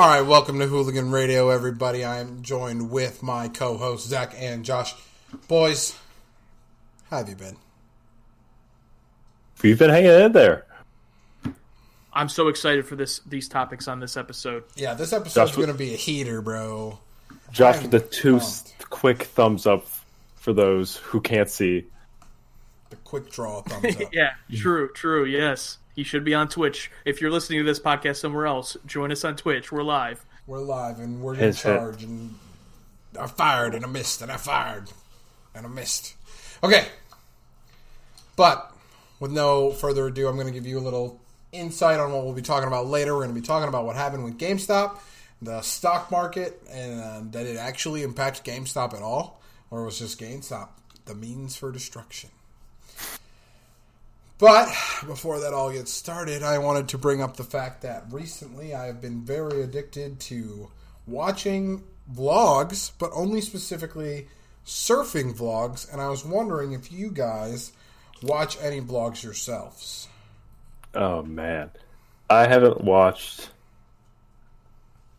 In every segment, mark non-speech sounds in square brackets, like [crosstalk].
All right, welcome to Hooligan Radio, everybody. I am joined with my co-hosts Zach and Josh. Boys, how have you been? We've been hanging in there. I'm so excited for this these topics on this episode. Yeah, this episode's Josh, going to be a heater, bro. Josh I'm with the two pumped. s- quick thumbs up for those who can't see. The quick draw thumbs [laughs] up. Yeah, true, true. Yes, he should be on Twitch. If you're listening to this podcast somewhere else, join us on Twitch. We're live. We're live and we're in charge. And I fired and I missed and I fired and I missed. Okay, but with no further ado, I'm going to give you a little insight on what we'll be talking about later. We're going to be talking about what happened with GameStop, the stock market, and uh, that it actually impacts GameStop at all, or was just GameStop the means for destruction. But before that all gets started, I wanted to bring up the fact that recently I have been very addicted to watching vlogs, but only specifically surfing vlogs, and I was wondering if you guys watch any vlogs yourselves. Oh man, I haven't watched.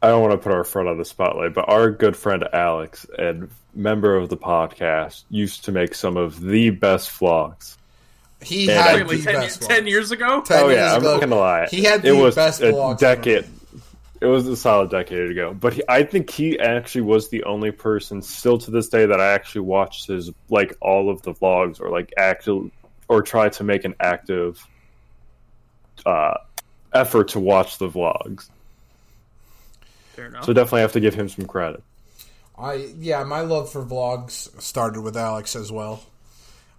I don't want to put our friend on the spotlight, but our good friend Alex and member of the podcast used to make some of the best vlogs. He Yeah, had Wait, wait, the 10, best ye- 10 years ago? 10 oh years yeah, I'm ago, not gonna lie. He had the it was best a decade. ever. It was a solid decade ago, but he, I think he actually was the only person still to this day that I actually watched his like all of the vlogs or like active or try to make an active uh, effort to watch the vlogs. Fair enough. So definitely have to give him some credit. I yeah, my love for vlogs started with Alex as well.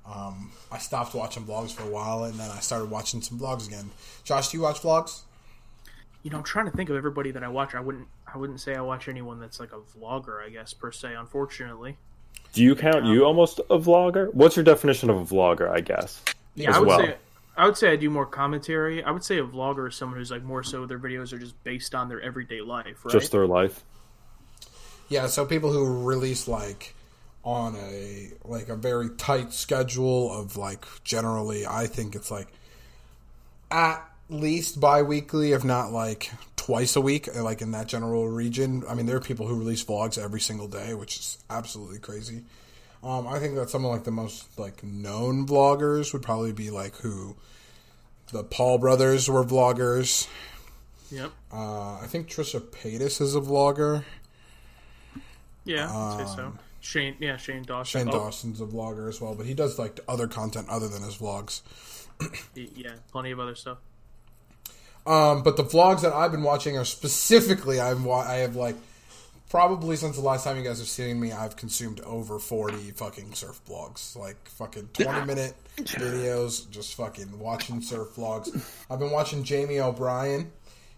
Um, I stopped watching vlogs for a while, and then I started watching some vlogs again. Josh, do you watch vlogs? you know, I'm trying to think of everybody that I watch. I wouldn't, I wouldn't say I watch anyone that's like a vlogger. I guess per se. Unfortunately, Do you count you almost a vlogger? What's your definition of a vlogger? I guess. yeah, as I would well. say. I would say I do more commentary. I would say a vlogger is someone who's like more so their videos are just based on their everyday life, right? Just their life. Yeah, so people who release like on a like a very tight schedule of like generally, I think it's like at least bi-weekly if not like twice a week like in that general region. I mean there are people who release vlogs every single day which is absolutely crazy. Um, i think that some of like the most like known vloggers would probably be like who? The paul brothers were vloggers. Yep. uh, i think trisha paytas is a vlogger. Yeah, I'd say so. Shane, yeah, Shane Dawson. Shane Oh, Dawson's a vlogger as well, but he does like other content other than his vlogs. [clears throat] Yeah, plenty of other stuff. Um, but the vlogs that I've been watching are specifically I've wa- I have like probably since the last time you guys have seen me, I've consumed over forty fucking surf vlogs, like fucking [laughs] twenty minute videos, just fucking watching surf vlogs. I've been watching Jamie O'Brien.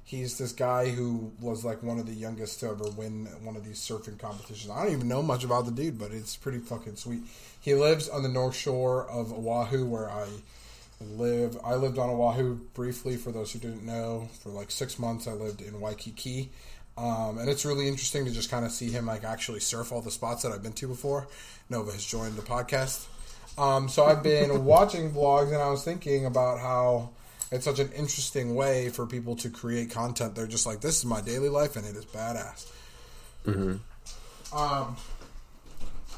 He's this guy who was like one of the youngest to ever win one of these surfing competitions. I don't even know much about the dude, but it's pretty fucking sweet. He lives on the north shore of Oahu, where I live. I lived on Oahu briefly. For those who didn't know, for like six months, I lived in Waikiki, um, and it's really interesting to just kind of see him like actually surf all the spots that I've been to before. Nova has joined the podcast, um, so I've been [laughs] watching vlogs, and I was thinking about how it's such an interesting way for people to create content. They're just like, "This is my daily life, and it is badass." Hmm. Um,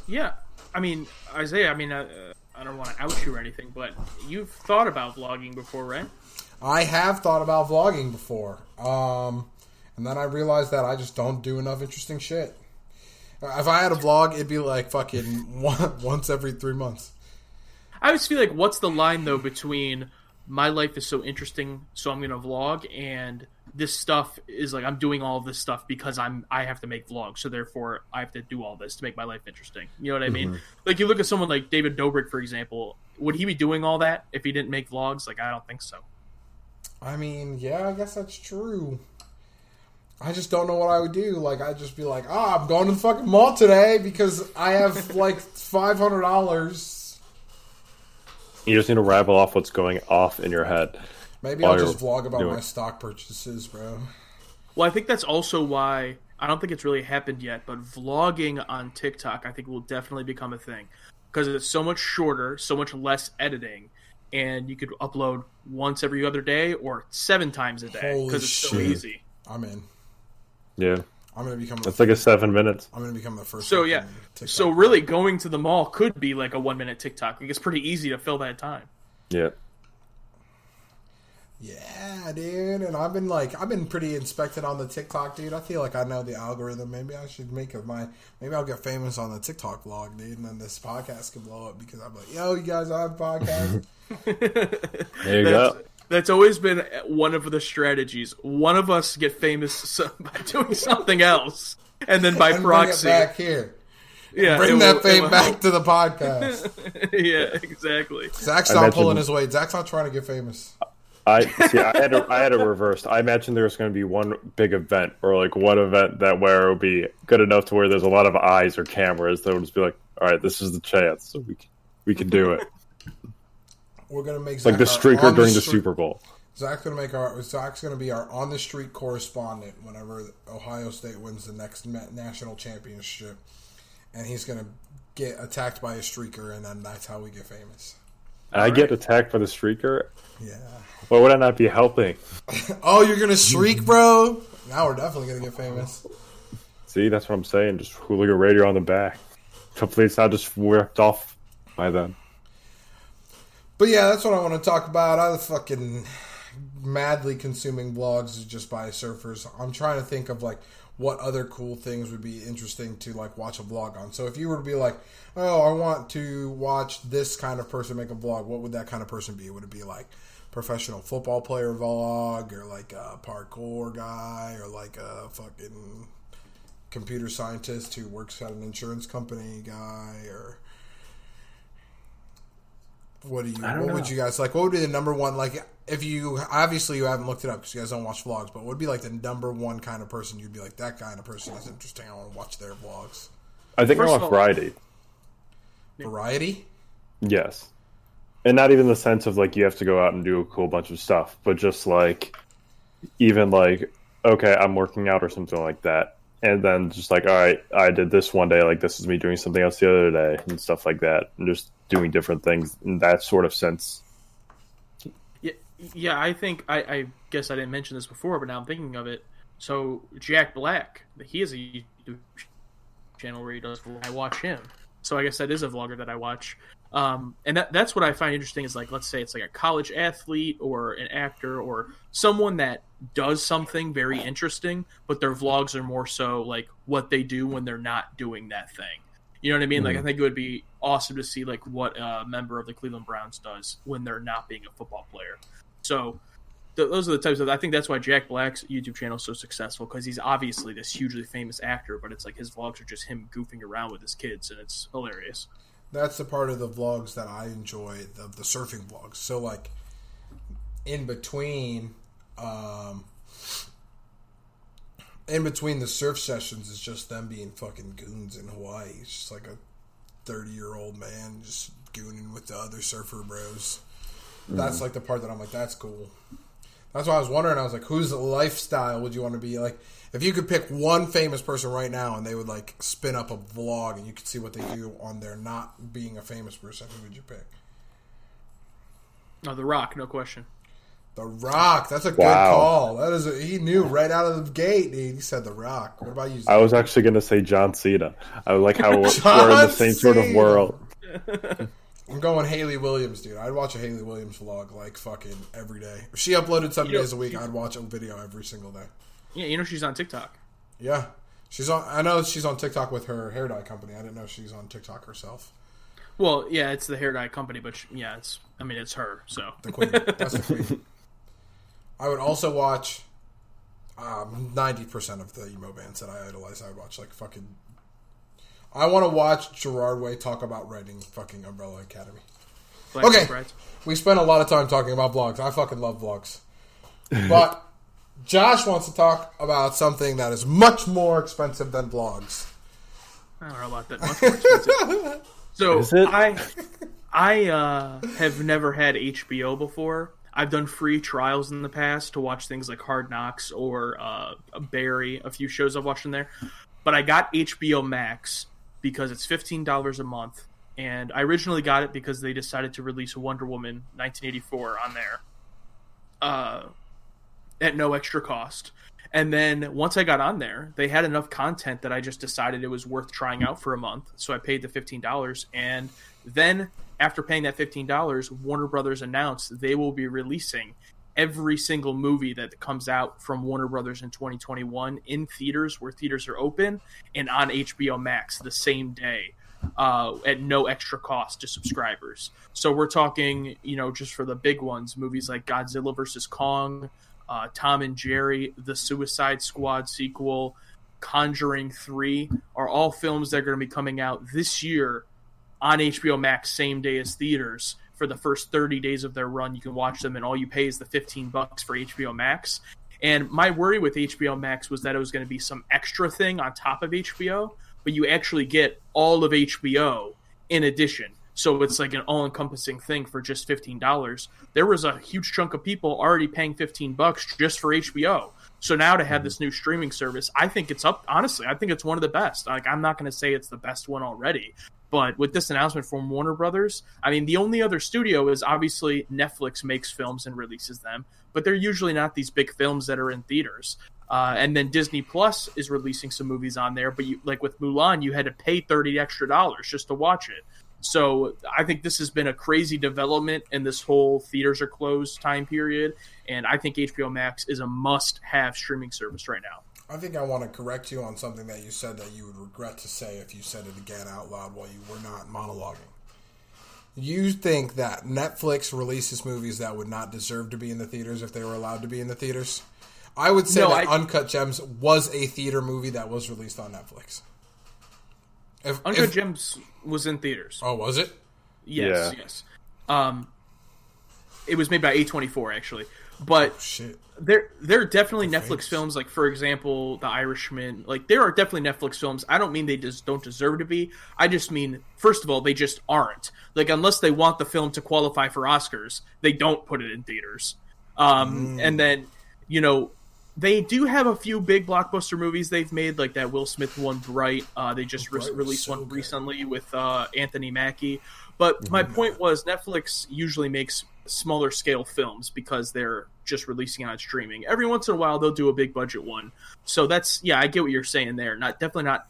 Yeah, I mean Isaiah. I mean, uh, I don't want to out you or anything, but you've thought about vlogging before, right? I have thought about vlogging before, um, and then I realized that I just don't do enough interesting shit. If I had a vlog, it'd be like fucking [laughs] one, once every three months. I always feel like, what's the line though between my life is so interesting, so I'm gonna vlog, and this stuff is like I'm doing all this stuff because I'm I have to make vlogs, so therefore I have to do all this to make my life interesting. You know what I mean? Like you look at someone like David Dobrik, for example. Would he be doing all that if he didn't make vlogs? Like I don't think so. I mean, yeah, I guess that's true. I just don't know what I would do. Like, I'd just be like, ah, I'm going to the fucking mall today because I have like [laughs] five hundred dollars. You just need to rattle off what's going off in your head. Maybe I'll just vlog about doing- my stock purchases, bro. Well, I think that's also why I don't think it's really happened yet, but vlogging on TikTok I think will definitely become a thing because it's so much shorter, so much less editing, and you could upload once every other day or seven times a day because it's so easy. I'm in. Yeah, I'm gonna become. that's like a seven minutes. I'm gonna become the first. So yeah, TikTok so really going to the mall could be like a one minute TikTok. Like it's pretty easy to fill that time. Yeah, Yeah, dude. And I've been like, I've been pretty inspected on the TikTok, dude. I feel like I know the algorithm. Maybe I should make of my. Maybe I'll get famous on the TikTok vlog, dude, and then this podcast can blow up because I'm like, yo, you guys I have a podcast. [laughs] there you That's, go. That's always been one of the strategies. One of us get famous [laughs] by doing something else, and then by and proxy, bring it back here. yeah, Bring that will- fame it will- back to the podcast. [laughs] yeah, exactly. Zach's not mentioned- pulling his weight. Zach's not trying to get famous. I see. I had a, I had a reverse. I imagined there was going to be one big event, or like one event that where it would be good enough to where there's a lot of eyes or cameras that would just be like, "All right, this is the chance, so we can, we can do it." We're gonna make like the streaker during the street- Super Bowl. Zach's gonna make our Zach's gonna be our on the street correspondent whenever Ohio State wins the next national championship, and he's gonna get attacked by a streaker, and then that's how we get famous. I get attacked by the streaker. Yeah. Why would I not be helping? [laughs] Oh, you're gonna streak, bro? Now we're definitely gonna get famous. See, that's what I'm saying. Just hooligan radio on the back. Hopefully, it's not just worked off by then. But yeah, that's what I want to talk about. I fucking madly consuming vlogs just by surfers. I'm trying to think of like what other cool things would be interesting to like watch a vlog on. So if you were to be like, "Oh, I want to watch this kind of person make a vlog," what would that kind of person be? Would it be like professional football player vlog or like a parkour guy or like a fucking computer scientist who works at an insurance company guy or what do you? I What don't would know. you guys like? What would be the number one? Like, if you obviously you haven't looked it up because you guys don't watch vlogs, but what would be like the number one kind of person you'd be like that kind of person is interesting. I want to watch their vlogs. I think First I of want all- variety. Variety. Yes. And not even the sense of like you have to go out and do a cool bunch of stuff, but just like even like okay, I'm working out or something like that. And then just like, all right, I did this one day, like this is me doing something else the other day and stuff like that. And just doing different things in that sort of sense. Yeah, yeah. I think I, I guess I didn't mention this before, but now I'm thinking of it. So Jack Black, he has a YouTube channel where he does. I watch him, so I guess that is a vlogger that I watch. Um, and that, that's what I find interesting is like, let's say it's like a college athlete or an actor or someone that does something very interesting, but their vlogs are more so like what they do when they're not doing that thing. You know what I mean? Like, I think it would be awesome to see like what a member of the Cleveland Browns does when they're not being a football player. So th- those are the types of. I think that's why Jack Black's YouTube channel is so successful because he's obviously this hugely famous actor, but it's like his vlogs are just him goofing around with his kids, and it's hilarious. That's the part of the vlogs that I enjoy, the, the surfing vlogs. So like in between, um, in between the surf sessions is just them being fucking goons in Hawaii. It's just like a thirty year old man just gooning with the other surfer bros. That's like the part that I'm like, that's cool. That's why I was wondering. I was like, whose lifestyle would you want to be like? If you could pick one famous person right now, and they would like spin up a vlog, and you could see what they do on their not being a famous person, who would you pick? Oh, The Rock, no question. The Rock. That's a good call. That is. A, he knew right out of the gate. Dude. He said The Rock. What about you? I was actually going to say John Cena. I like how [laughs] we're, we're in the same sort of world. [laughs] I'm going Hayley Williams, dude. I'd watch a Hayley Williams vlog like fucking every day. If she uploaded seven You know- days a week, I'd watch a video every single day. Yeah, you know she's on TikTok. Yeah, she's on. I know she's on TikTok with her hair dye company. I didn't know she's on TikTok herself. Well, yeah, it's the hair dye company, but she, yeah, it's. I mean, it's her. So The queen. That's the queen. [laughs] I would also watch um, ninety percent of the emo bands that I idolize. I would watch like fucking. I want to watch Gerard Way talk about writing fucking Umbrella Academy. Black Okay. We spent a lot of time talking about vlogs. I fucking love vlogs. But Josh wants to talk about something that is much more expensive than vlogs. I don't know about that. Much more expensive. so Is it? I, I uh, have never had HBO before. I've done free trials in the past to watch things like Hard Knocks or uh, Barry, a few shows I've watched in there. But I got HBO Max because it's fifteen dollars a month, and I originally got it because they decided to release Wonder Woman 1984 on there. Uh, at no extra cost. And then once I got on there, they had enough content that I just decided it was worth trying out for a month. So I paid the fifteen dollars, and then after paying that fifteen dollars, Warner Brothers announced they will be releasing every single movie that comes out from Warner Brothers in 2021 in theaters where theaters are open and on HBO Max the same day uh, at no extra cost to subscribers. So we're talking, you know, just for the big ones, movies like Godzilla versus Kong, uh, Tom and Jerry, the Suicide Squad sequel, Conjuring 3 are all films that are going to be coming out this year on HBO Max same day as theaters for the first 30 days of their run. You can watch them, and all you pay is the 15 bucks for HBO Max. And my worry with HBO Max was that it was going to be some extra thing on top of HBO, but you actually get all of HBO in addition. So it's like an all encompassing thing for just $15. There was a huge chunk of people already paying 15 bucks just for HBO. So now to have this new streaming service, I think it's up. Honestly, I think it's one of the best. Like I'm not going to say it's the best one already, but with this announcement from Warner Brothers, I mean, the only other studio is obviously Netflix makes films and releases them, but they're usually not these big films that are in theaters. Uh, and then Disney Plus is releasing some movies on there, but you, like with Mulan, you had to pay thirty extra dollars just to watch it. So I think this has been a crazy development in this whole theaters are closed time period, and I think HBO Max is a must-have streaming service right now. I think I want to correct you on something that you said that you would regret to say if you said it again out loud while you were not monologuing. You think that Netflix releases movies that would not deserve to be in the theaters if they were allowed to be in the theaters? I would say No, that I- Uncut Gems was a theater movie that was released on Netflix. If, Uncut if- Gems was in theaters. oh, was it? Yes, Yeah. yes. Um, it was made by A24 actually, but Shit. there there are definitely Netflix famous. films like for example The Irishman. Like there are definitely Netflix films. I don't mean they just don't deserve to be. I just mean first of all they just aren't. Like unless they want the film to qualify for Oscars, they don't put it in theaters. Um, And then you know they do have a few big blockbuster movies they've made, like that Will Smith one, Bright. Uh, they just Bright was released so one good. recently with uh, Anthony Mackie. But my point was, Netflix usually makes smaller scale films because they're just releasing on streaming. Every once in a while, they'll do a big budget one. So that's yeah, I get what you're saying there. Not definitely not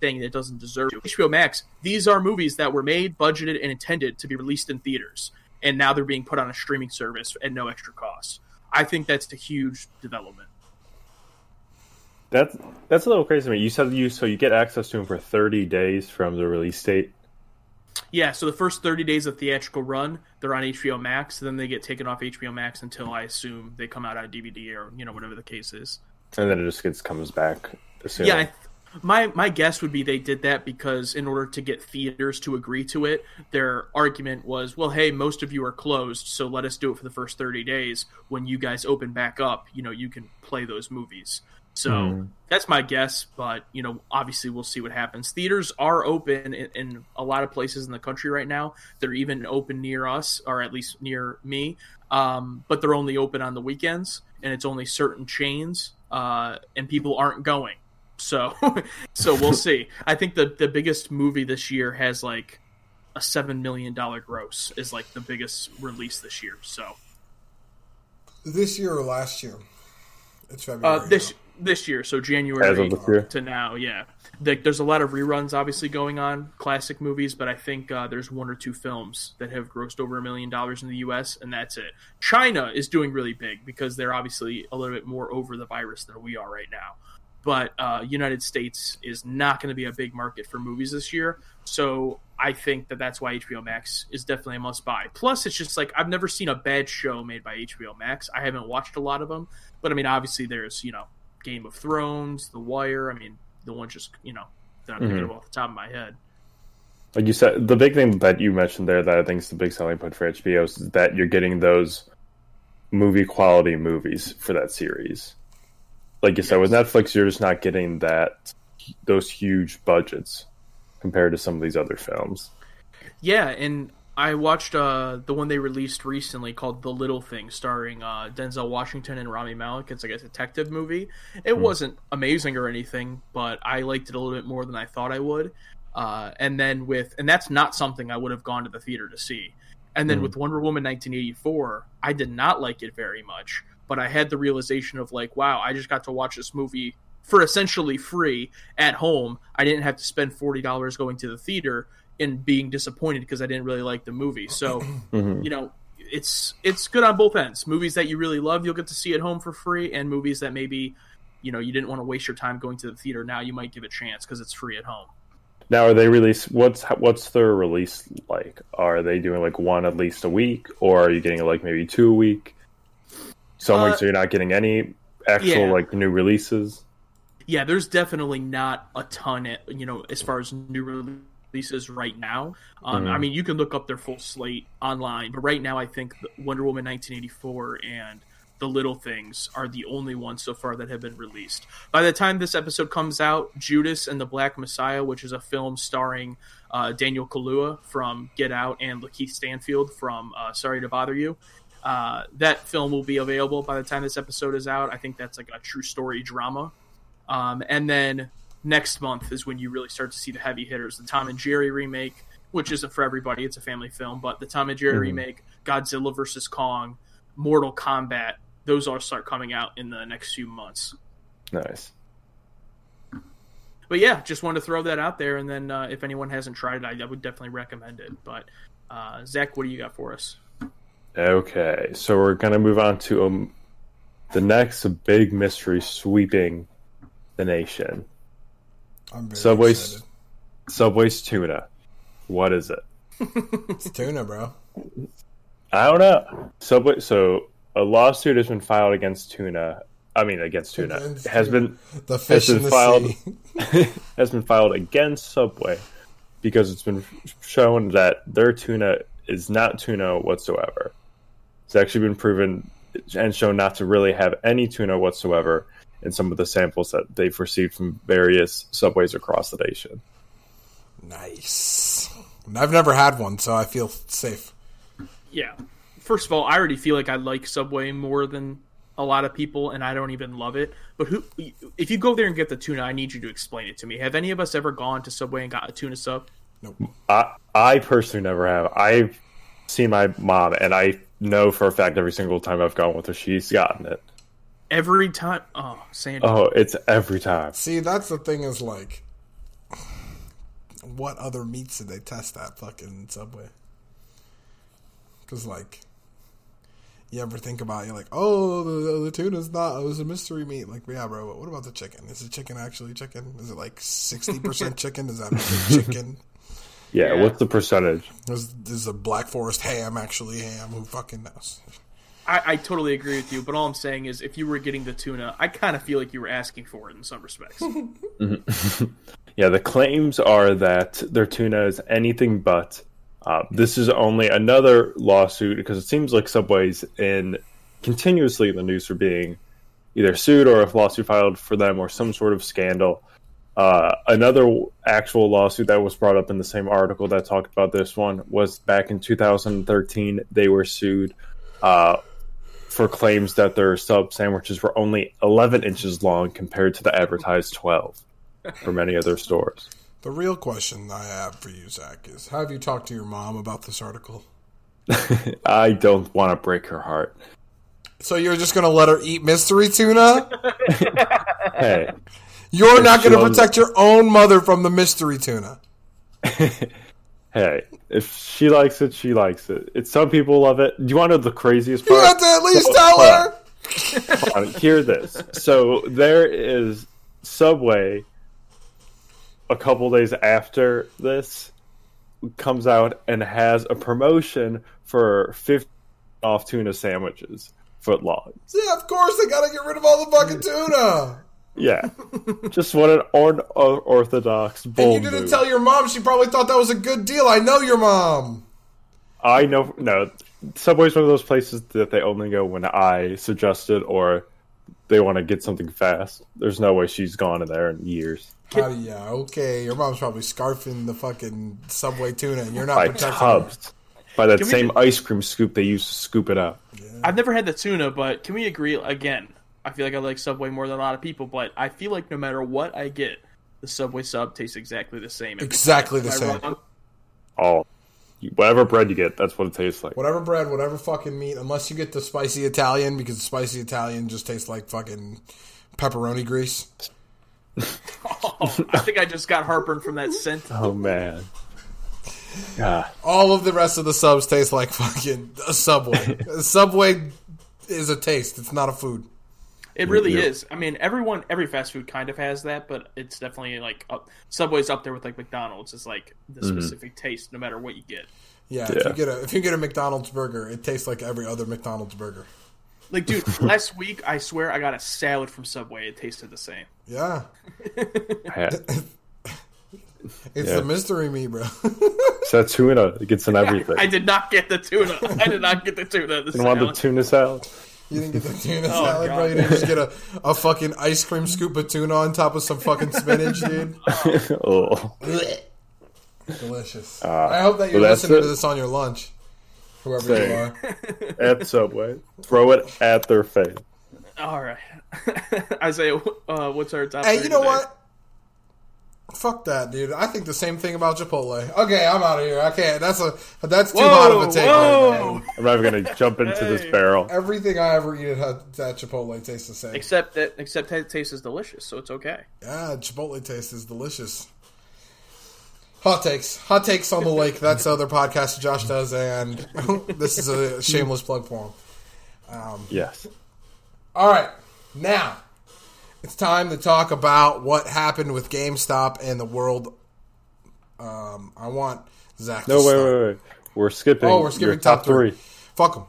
saying that doesn't deserve to. HBO Max. These are movies that were made, budgeted, and intended to be released in theaters, and now they're being put on a streaming service at no extra cost. I think that's a huge development. That's that's a little crazy to me. You said you so you get access to them for 30 days from the release date. Yeah, so the first 30 days of theatrical run, they're on HBO Max. Then they get taken off HBO Max until I assume they come out on DVD or you know whatever the case is. and then it just gets comes back. Assuming. Yeah, I th- my my guess would be they did that because in order to get theaters to agree to it, their argument was, well, hey, most of you are closed, so let us do it for the first 30 days. When you guys open back up, you know, you can play those movies. So Hmm. that's my guess, but you know, obviously we'll see what happens. Theaters are open in, in a lot of places in the country right now. They're even open near us, or at least near me, um, but they're only open on the weekends, and it's only certain chains, uh, and people aren't going. So, [laughs] so we'll see. I think the the biggest movie this year has like a seven million dollar gross is like the biggest release this year. So This year or last year? It's February. uh, this now. this year, so As January of this year. to now, yeah. Like, there's a lot of reruns obviously going on, classic movies, but I think uh, there's one or two films that have grossed over a million dollars in the U.S. and that's it. China is doing really big because they're obviously a little bit more over the virus than we are right now. But uh, United States is not going to be a big market for movies this year, so I think that that's why HBO Max is definitely a must buy. Plus, it's just like I've never seen a bad show made by HBO Max. I haven't watched a lot of them, but I mean, obviously, there's you know Game of Thrones, The Wire. I mean, the one just you know that I'm thinking of off the top of my head. Like you said, the big thing that you mentioned there that I think is the big selling point for HBO is that you're getting those movie quality movies for that series. Like you said, with Netflix, you're just not getting that those huge budgets compared to some of these other films. Yeah, and I watched uh, the one they released recently called The Little Thing, starring uh, Denzel Washington and Rami Malek. It's like a detective movie. It wasn't amazing or anything, but I liked it a little bit more than I thought I would. Uh, and then with, and that's not something I would have gone to the theater to see. And then with Wonder Woman 1984, I did not like it very much. But I had the realization of like, wow, I just got to watch this movie for essentially free at home. I didn't have to spend forty dollars going to the theater and being disappointed because I didn't really like the movie. So, [clears throat] Mhm. you know, it's it's good on both ends. Movies that you really love, you'll get to see at home for free, and movies that maybe you know you didn't want to waste your time going to the theater. Now you might give it a chance because it's free at home. Now, are they release? What's what's their release like? Are they doing like one at least a week, or are you getting like maybe two a week? Uh, weeks you're not getting any actual yeah. like new releases. yeah, there's definitely not a ton, at, you know, as far as new releases right now. Um, Mhm. I mean, you can look up their full slate online, but right now I think Wonder Woman 1984 and The Little Things are the only ones so far that have been released. By the time this episode comes out, Judas and the Black Messiah, which is a film starring uh, Daniel Kaluuya from Get Out and Lakeith Stanfield from uh, Sorry to Bother You. Uh, that film will be available by the time this episode is out. I think that's like a true story drama. Um, and then next month is when you really start to see the heavy hitters. The Tom and Jerry remake, which isn't for everybody, it's a family film, but the Tom and Jerry Mhm. remake, Godzilla vs. Kong, Mortal Kombat, those all start coming out in the next few months. Nice. But yeah, just wanted to throw that out there. And then uh, if anyone hasn't tried it, I, I would definitely recommend it. But uh, Zach, what do you got for us? Okay, so we're gonna move on to um, the next big mystery sweeping the nation. I'm very Subway's- excited. Subway's tuna. What is it? It's tuna, bro. I don't know. Subway. So a lawsuit has been filed against tuna. I mean, against tuna Against has tuna. been The fish been in the filed- sea. [laughs] has been filed against Subway because it's been shown that their tuna is not tuna whatsoever. It's actually been proven and shown not to really have any tuna whatsoever in some of the samples that they've received from various subways across the nation. Nice. I've never had one, so I feel safe. Yeah. First of all, I already feel like I like Subway more than a lot of people, and I don't even love it. But who, if you go there and get the tuna, I need you to explain it to me. Have any of us ever gone to Subway and got a tuna sub? Nope. I I personally never have. I've seen my mom, and I know for a fact every single time I've gone with her, she's gotten it. Every time, oh, Sandy, Oh, it's every time. See, that's the thing is like, what other meats did they test that fucking Subway? Because like, you ever think about it, you're like, oh, the, the tuna's not. It was a mystery meat. Like, yeah, bro. But what about the chicken? Is the chicken actually chicken? Is it like sixty percent [laughs] chicken? Does that make it chicken? Yeah, Yeah. what's the percentage? This is a Black Forest ham actually ham? Who fucking knows? I, I totally agree with you. But all I'm saying is, if you were getting the tuna, I kind of feel like you were asking for it in some respects. [laughs] [laughs] Yeah, the claims are that their tuna is anything but. Uh, this is only another lawsuit because it seems like Subway's in continuously in the news for being either sued or a lawsuit filed for them or some sort of scandal. Uh, another actual lawsuit that was brought up in the same article that talked about this one was back in 2013. They were sued uh, for claims that their sub sandwiches were only 11 inches long compared to the advertised 12 for many other stores. The real question I have for you, Zach, is: Have you talked to your mom about this article? [laughs] I don't want to break her heart. So you're just gonna let her eat mystery tuna? [laughs] Hey, You're not going to protect your own mother from the mystery tuna. [laughs] hey, if she likes it, she likes it. It's some people love it. Do you want to know the craziest You part? have to at least Hold tell her. On, hear this. So there is Subway. A couple days after this, comes out and has a promotion for 50 off tuna sandwiches, foot long. Yeah, of course they got to get rid of all the fucking tuna. Yeah, just what an unorthodox And bull you didn't move. tell your mom. She probably thought that was a good deal. I know your mom. I know no. Subway's one of those places that they only go when I suggest it or they want to get something fast. There's no way she's gone in there in years. How do you? Okay, your mom's probably scarfing the fucking Subway tuna, and you're not By protecting. her. By that Can same just- ice cream scoop they used to scoop it up. I've never had the tuna, but can we agree again? I feel like I like Subway more than a lot of people, but I feel like no matter what I get, the Subway sub tastes exactly the same. Exactly the same. wrong? All Whatever bread you get, that's what it tastes like. Whatever bread, whatever fucking meat, unless you get the spicy Italian because the spicy Italian just tastes like fucking pepperoni grease. [laughs] Oh, I think I just got heartburn from that scent. [laughs] Oh man. Ah, All of the rest of the subs taste like fucking a Subway. [laughs] Subway is a taste. It's not a food. It really Yeah. is. I mean, everyone, every fast food kind of has that, but it's definitely like up, Subway's up there with like McDonald's. It's like the mm-hmm. specific taste, no matter what you get. Yeah, if you get a if you get a McDonald's burger, it tastes like every other McDonald's burger. Like, dude, [laughs] last week I swear I got a salad from Subway. It tasted the same. Yeah, [laughs] it's Yeah. the mystery me, bro. it's that tuna. It gets in [laughs] everything. I did not get the tuna. I did not get the tuna. The You want the tuna salad? You didn't get the tuna Oh, salad, bro. God. You didn't just get a, a fucking ice cream scoop of tuna on top of some fucking spinach, [laughs] dude. [laughs] oh. Delicious. Ah, I hope that you're well, that's listening to this on your lunch, whoever Same. you are. [laughs] At Subway. Throw it at their face. All right, Isaiah. Uh, what's our top? Hey, you know today? what? Fuck that, dude. I think the same thing about Chipotle. Okay, I'm out of here. I can't. That's a that's too Whoa, hot of a take right. I'm not even gonna jump into this barrel. Everything I ever eat at, at Chipotle tastes the same. Except that, except that it tastes delicious, so it's okay. Yeah, Chipotle taste is delicious. Hot takes, hot takes on the lake. That's the other podcast Josh does, and [laughs] this is a shameless plug for him. Um, yes. All right, now it's time to talk about what happened with GameStop and the world. Um, I want Zach. No, wait, wait, wait. We're skipping. Oh, we're skipping top top, three. three. Fuck them.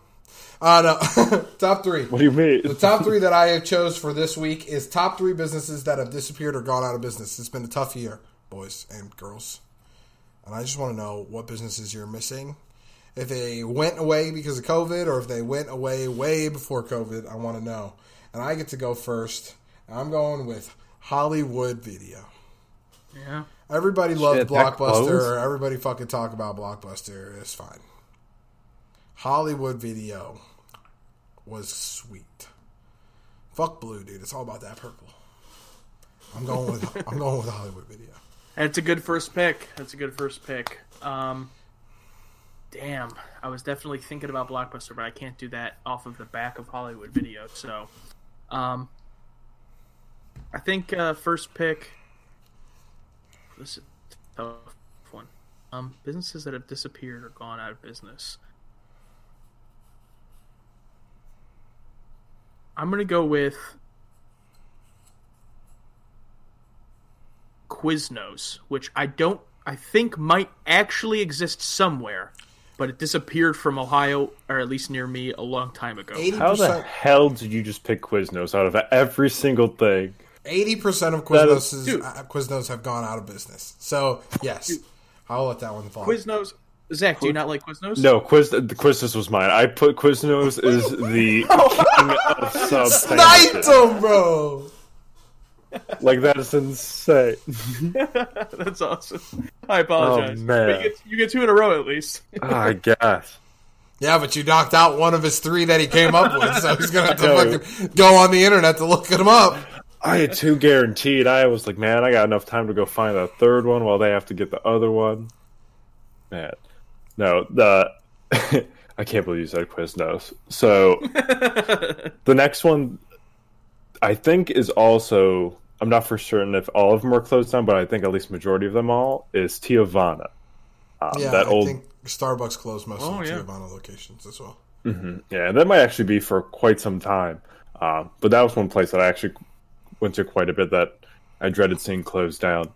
Uh, no, [laughs] top three. What do you mean? The top three that I have chose for this week is top three businesses that have disappeared or gone out of business. It's been a tough year, boys and girls. And I just want to know what businesses you're missing. If they went away because of COVID or if they went away way before COVID, I want to know. And I get to go first. And I'm going with Hollywood Video. Yeah. Everybody loved Shit, that Blockbuster. Everybody fucking talk about Blockbuster. It's fine. Hollywood Video was sweet. Fuck blue, dude. It's all about that purple. I'm going with [laughs] I'm going with Hollywood Video. That's a good first pick. That's a good first pick. Um, damn, I was definitely thinking about Blockbuster, but I can't do that off of the back of Hollywood Video. So, um, I think uh, first pick. This is a tough one. Um, businesses that have disappeared or gone out of business. I'm gonna go with Quiznos, which I don't, I think might actually exist somewhere, but it disappeared from Ohio, or at least near me, a long time ago. Eighty How the hell did you just pick Quiznos out of every single thing? Eighty percent of Quiznos is- uh, Quiznos have gone out of business. So yes, I'll let that one fall. Quiznos, Zach, do you not like Quiznos? No, Quiz the Quiznos was mine. I put Quiznos [laughs] is the [laughs] king of sub Sniped sandwiches. bro. [laughs] Like that is insane. That's awesome. I apologize. Oh, man. But you get, you get two in a row at least. I guess. Yeah, but you knocked out one of his three that he came up with, so he's gonna have to fucking go on the internet to look them up. I had two guaranteed. I was like, man, I got enough time to go find a third one while they have to get the other one. Man, no, the [laughs] I can't believe you said Quiznos. So [laughs] the next one, I think, is also. I'm not for certain if all of them are closed down, but I think at least majority of them all is Teavana. Um, Yeah, that I old think Starbucks closed most Oh, of the yeah. Teavana locations as well. Yeah, that might actually be for quite some time. Um, but that was one place that I actually went to quite a bit that I dreaded seeing closed down.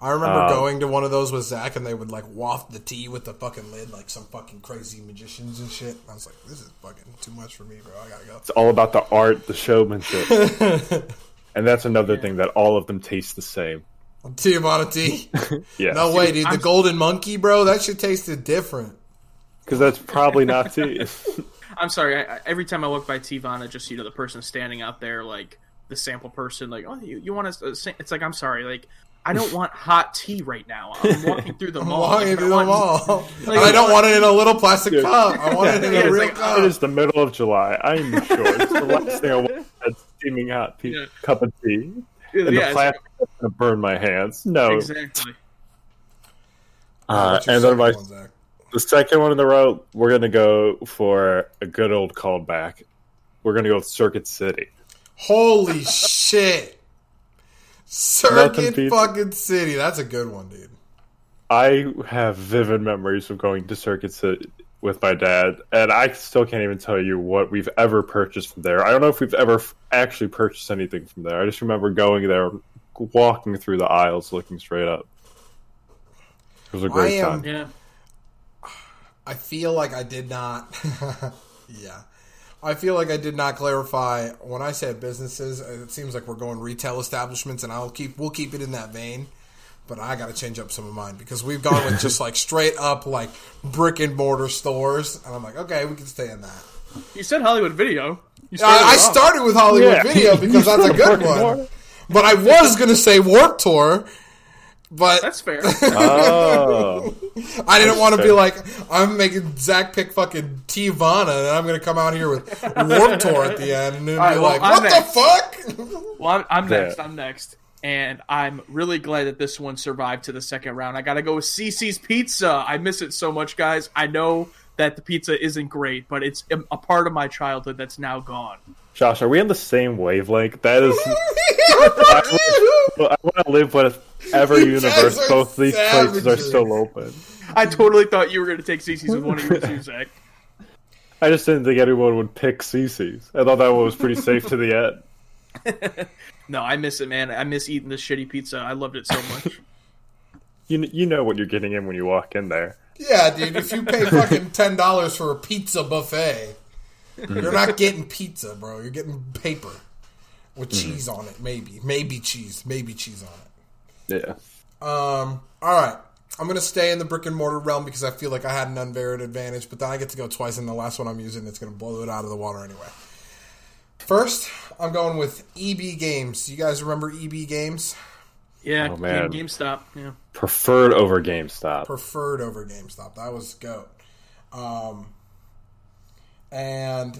I remember Um, going to one of those with Zach, and they would like waft the tea with the fucking lid, like some fucking crazy magicians and shit. I was like, "This is fucking too much for me, bro. I gotta go." It's all about the art, the showmanship. [laughs] and that's another thing that all of them taste the same. Teavana tea. [laughs] Yeah. No way, dude. The I'm- golden monkey, bro. That shit tasted different. Because that's probably not [laughs] tea. I'm sorry. I, I, every time I walk by Teavana, just you know the person standing out there, like the sample person, like, oh, you, you want to? It's like I'm sorry, like I don't want hot tea right now. I'm [laughs] walking through the I'm mall. walking Like, through I the want- mall, [laughs] Like, I don't want it in a little plastic Yeah. cup. I want it in Yeah, a it's real like, cup. is the middle of July. I'm sure it's the last thing I want. A steaming hot tea, Yeah. cup of tea. Yeah, And the it's plastic is going to burn my hands. No. exactly. Uh, and then my one, The second one in the row, we're gonna go for a good old callback. We're gonna go with Circuit City. Holy shit! Circuit beats- fucking City. That's a good one, dude. I have vivid memories of going to Circuit City with my dad, and I still can't even tell you what we've ever purchased from there. I don't know if we've ever f- actually purchased anything from there. I just remember going there, walking through the aisles, looking straight up. It was a great I am- time. Yeah. I feel like I did not. [laughs] yeah. I feel like I did not clarify when I said businesses. It seems like we're going retail establishments, and I'll keep we'll keep it in that vein. But I got to change up some of mine because we've gone with just like straight up like brick and mortar stores, and I'm like, okay, we can stay in that. You said Hollywood Video. You uh, I, I started with Hollywood Yeah. Video because [laughs] that's a good one. But I was gonna say Warp Tour, but That's fair. [laughs] Oh, I didn't want to be like I'm making Zach pick fucking Teavana, and I'm gonna come out here with Warp Tour at the end, and then All right, be well, like, I'm "What next. the fuck?" Well, I'm, I'm Yeah. next. I'm next. And I'm really glad that this one survived to the second round. I got to go with CiCi's Pizza. I miss it so much, guys. I know that the pizza isn't great, but it's a a part of my childhood that's now gone. Josh, are we on the same wavelength? That is, [laughs] [laughs] I want to live whatever [laughs] You universe both these places are still open. I totally thought you were going to take CiCi's with one of your two, Zach. [laughs] I just didn't think anyone would pick CiCi's. I thought that one was pretty safe to the [laughs] end. No, I miss it, man. I miss eating this shitty pizza. I loved it so much. You you know what you're getting in when you walk in there. yeah, dude. If you pay fucking ten dollars for a pizza buffet, you're not getting pizza, bro. You're getting paper with cheese on it, maybe, maybe cheese, maybe cheese on it. Yeah. Um, all right. I'm going to stay in the brick and mortar realm because I feel like I had an unvaried advantage, but then I get to go twice, and the last one I'm using, it's going to blow it out of the water anyway. First, I'm going with EB Games. You guys remember EB Games? Yeah, Oh, man. Game, GameStop. Yeah. Preferred over GameStop. Preferred over GameStop. That was GOAT. Um, and,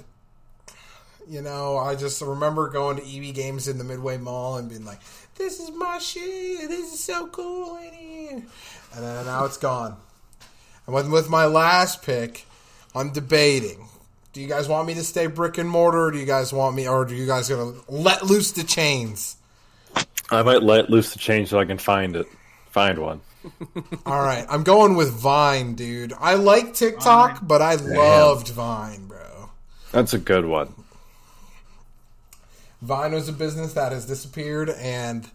you know, I just remember going to EB Games in the Midway Mall and being like, this is my shit. This is so cool in here. And then now it's gone. And with, with my last pick, I'm debating. Do you guys want me to stay brick and mortar, or do you guys want me, or do you guys gonna let loose the chains? I might let loose the chains so I can find it. Find one. [laughs] All right, I'm going with Vine, dude. I like TikTok, but I loved Vine, bro. That's a good one. Vine was a business that has disappeared, and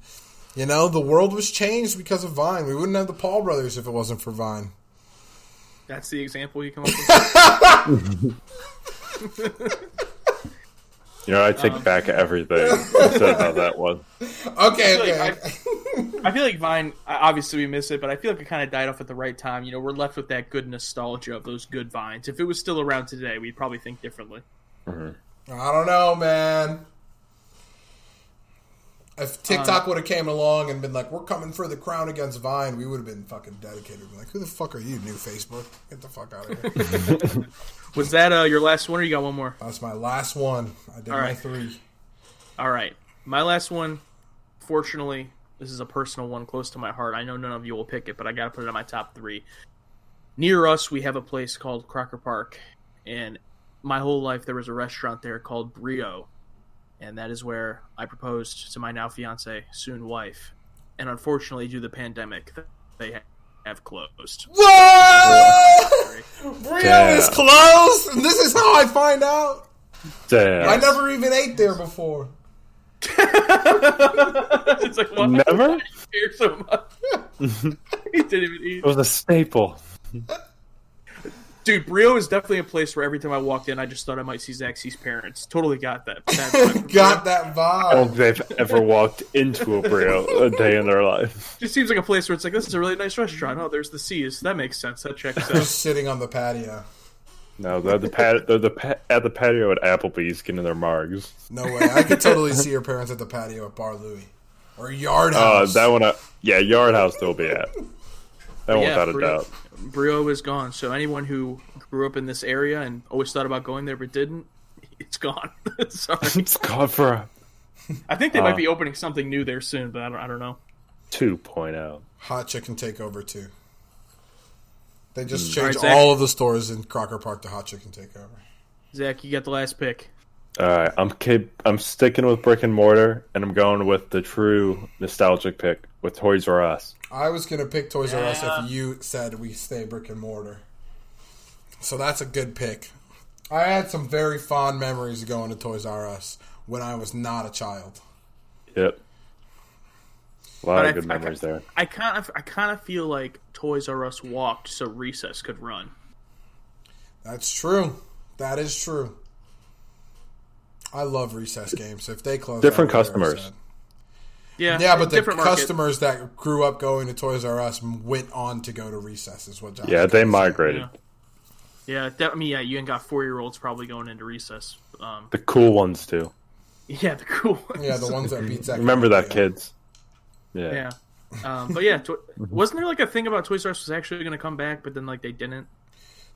you know the world was changed because of Vine. We wouldn't have the Paul brothers if it wasn't for Vine. That's the example you come up with. [laughs] You know, I take um, back everything I said about that one. Okay, feel okay. like I feel like Vine. Obviously, we miss it, but I feel like it kind of died off at the right time. You know, we're left with that good nostalgia of those good vines. If it was still around today, we'd probably think differently. Mm-hmm. I don't know, man. If TikTok would have came along and been like, "We're coming for the crown against Vine," we would have been fucking dedicated. Been like, "Who the fuck are you, new Facebook? Get the fuck out of here." [laughs] Was that uh, your last one, or you got one more? That's my last one. I did All my three. All right, my last one. Fortunately, this is a personal one close to my heart. I know none of you will pick it, but I got to put it in my top three. Near us, we have a place called Crocker Park, and my whole life there was a restaurant there called Brio, and that is where I proposed to my now fiance, soon wife. And unfortunately, due to the pandemic, they have closed. What? Brio Damn. is closed, and this is how I find out. Damn. I never even ate there before. [laughs] it's like why Never? care so much. [laughs] he didn't even eat. It was a staple. Dude, Brio is definitely a place where every time I walked in, I just thought I might see Zaxby's parents. Totally got that. [laughs] that vibe Got Brio. that I don't vibe. think they've ever walked into a Brio a day in their life. Just seems like a place where it's like, this is a really nice restaurant. Oh, there's the C's. That makes sense. That checks out. Just sitting on the patio. No, they're the pat- they're the pa- at the patio at Applebee's getting their margs. No way. I could totally see your parents at the patio at Bar Louie or Yard Uh, House. that one, uh, yeah, Yard House they'll be at. That one yeah, without a Brio, doubt. Brio is gone. So anyone who grew up in this area and always thought about going there but didn't, it's gone. [laughs] Sorry. It's gone for a I think they Uh. might be opening something new there soon, but I don't, I don't know. 2.0. Hot chicken takeover too. They just Hmm. changed All right, all of the stores in Crocker Park to Hot Chicken Takeover. Zach, you got the last pick. All right, I'm keep, I'm sticking with brick and mortar, and I'm going with the true nostalgic pick with Toys R Us. I was gonna pick Toys R Us Yeah. if you said we stay brick and mortar. So that's a good pick. I had some very fond memories of going to Toys R Us when I was not a child. Yep, a lot But of I- good I- memories there. I kind of, I kind of feel like Toys R Us walked so Recess could run. That's true. That is true. I love recess games. If they close, Different I'll be customers. Sad. Yeah, Yeah, but the different market. customers that grew up going to Toys R Us went on to go to recess. Is what Josh Yeah, they saying. migrated. Yeah, yeah. That, I mean, yeah, you ain't got four year olds probably going into recess. Um, The cool ones too. yeah, the cool. Ones. Yeah, the ones that beat Zach. Remember that, kids? Yeah. Yeah. Um, but yeah, to- [laughs] wasn't there like a thing about Toys R Us was actually going to come back, but then like they didn't?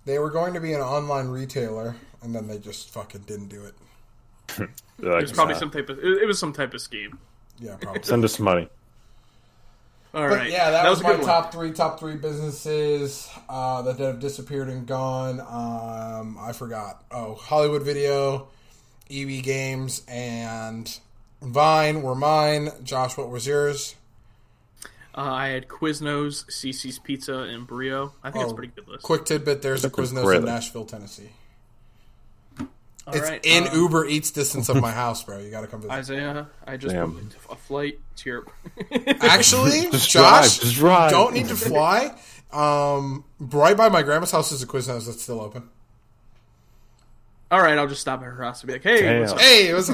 They were going to be an online retailer, and then they just fucking didn't do it. [laughs] They're like, It was probably "Nah, some type of. It, it was some type of scheme. Yeah, probably. Send us some money. All right. But yeah, that, was, a my good one. top three. Top three businesses uh, that have disappeared and gone. Um, I forgot. Oh, Hollywood Video, EB Games, and Vine were mine. Josh, what was yours? Uh, I had Quiznos, CiCi's Pizza, and Brio. I think it's a Oh, pretty good list. Quick tidbit: There's a That's a Quiznos great in. Nashville, Tennessee. All It's right, in uh, Uber Eats distance of my house, bro. You got to come visit. Isaiah, I just Damn. booked a flight to your. [laughs] Actually, [laughs] Just Josh, drive, just drive. don't need to fly. Um, right by my grandma's house is a Quiznos that's still open. All right, I'll just stop at her house and be like, "Hey, Damn. what's up?" Hey, it was.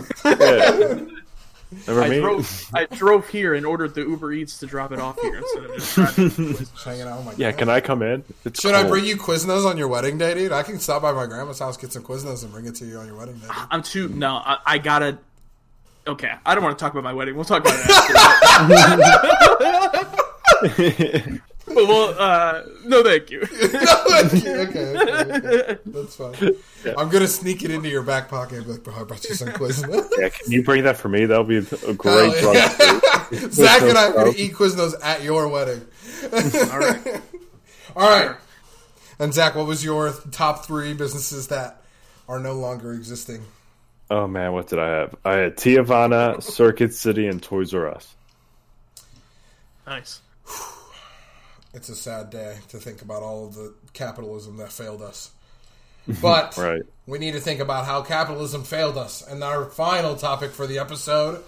Yeah. Remember I me? drove. I drove here and ordered the Uber Eats to drop it off here instead of just driving. to [laughs] hanging out with my yeah, grandma. can I come in? It's Should I cold. bring you Quiznos on your wedding day, dude? I can stop by my grandma's house, get some Quiznos, and bring it to you on your wedding day. Dude. I'm too. No, I, I gotta. Okay, I don't want to talk about my wedding. We'll talk about it after. [laughs] [laughs] but well, uh, no, thank you. [laughs] No, thank you. Okay, okay, okay. That's fine. I'm gonna sneak it into your back pocket and be like, bro, I brought you some Quiznos. [laughs] Yeah, can you bring that for me? That'll be a great drug. yeah. [laughs] Zach and I are gonna eat Quiznos at your wedding. All right. All right. And Zach, what was your top three businesses that are no longer existing? Oh man, what did I have? I had Teavana, Circuit City, and Toys R Us. Nice. [sighs] [sighs] [sighs] It's a sad day to think about all of the capitalism that failed us. But [laughs] Right. we need to think about how capitalism failed us. And our final topic for the episode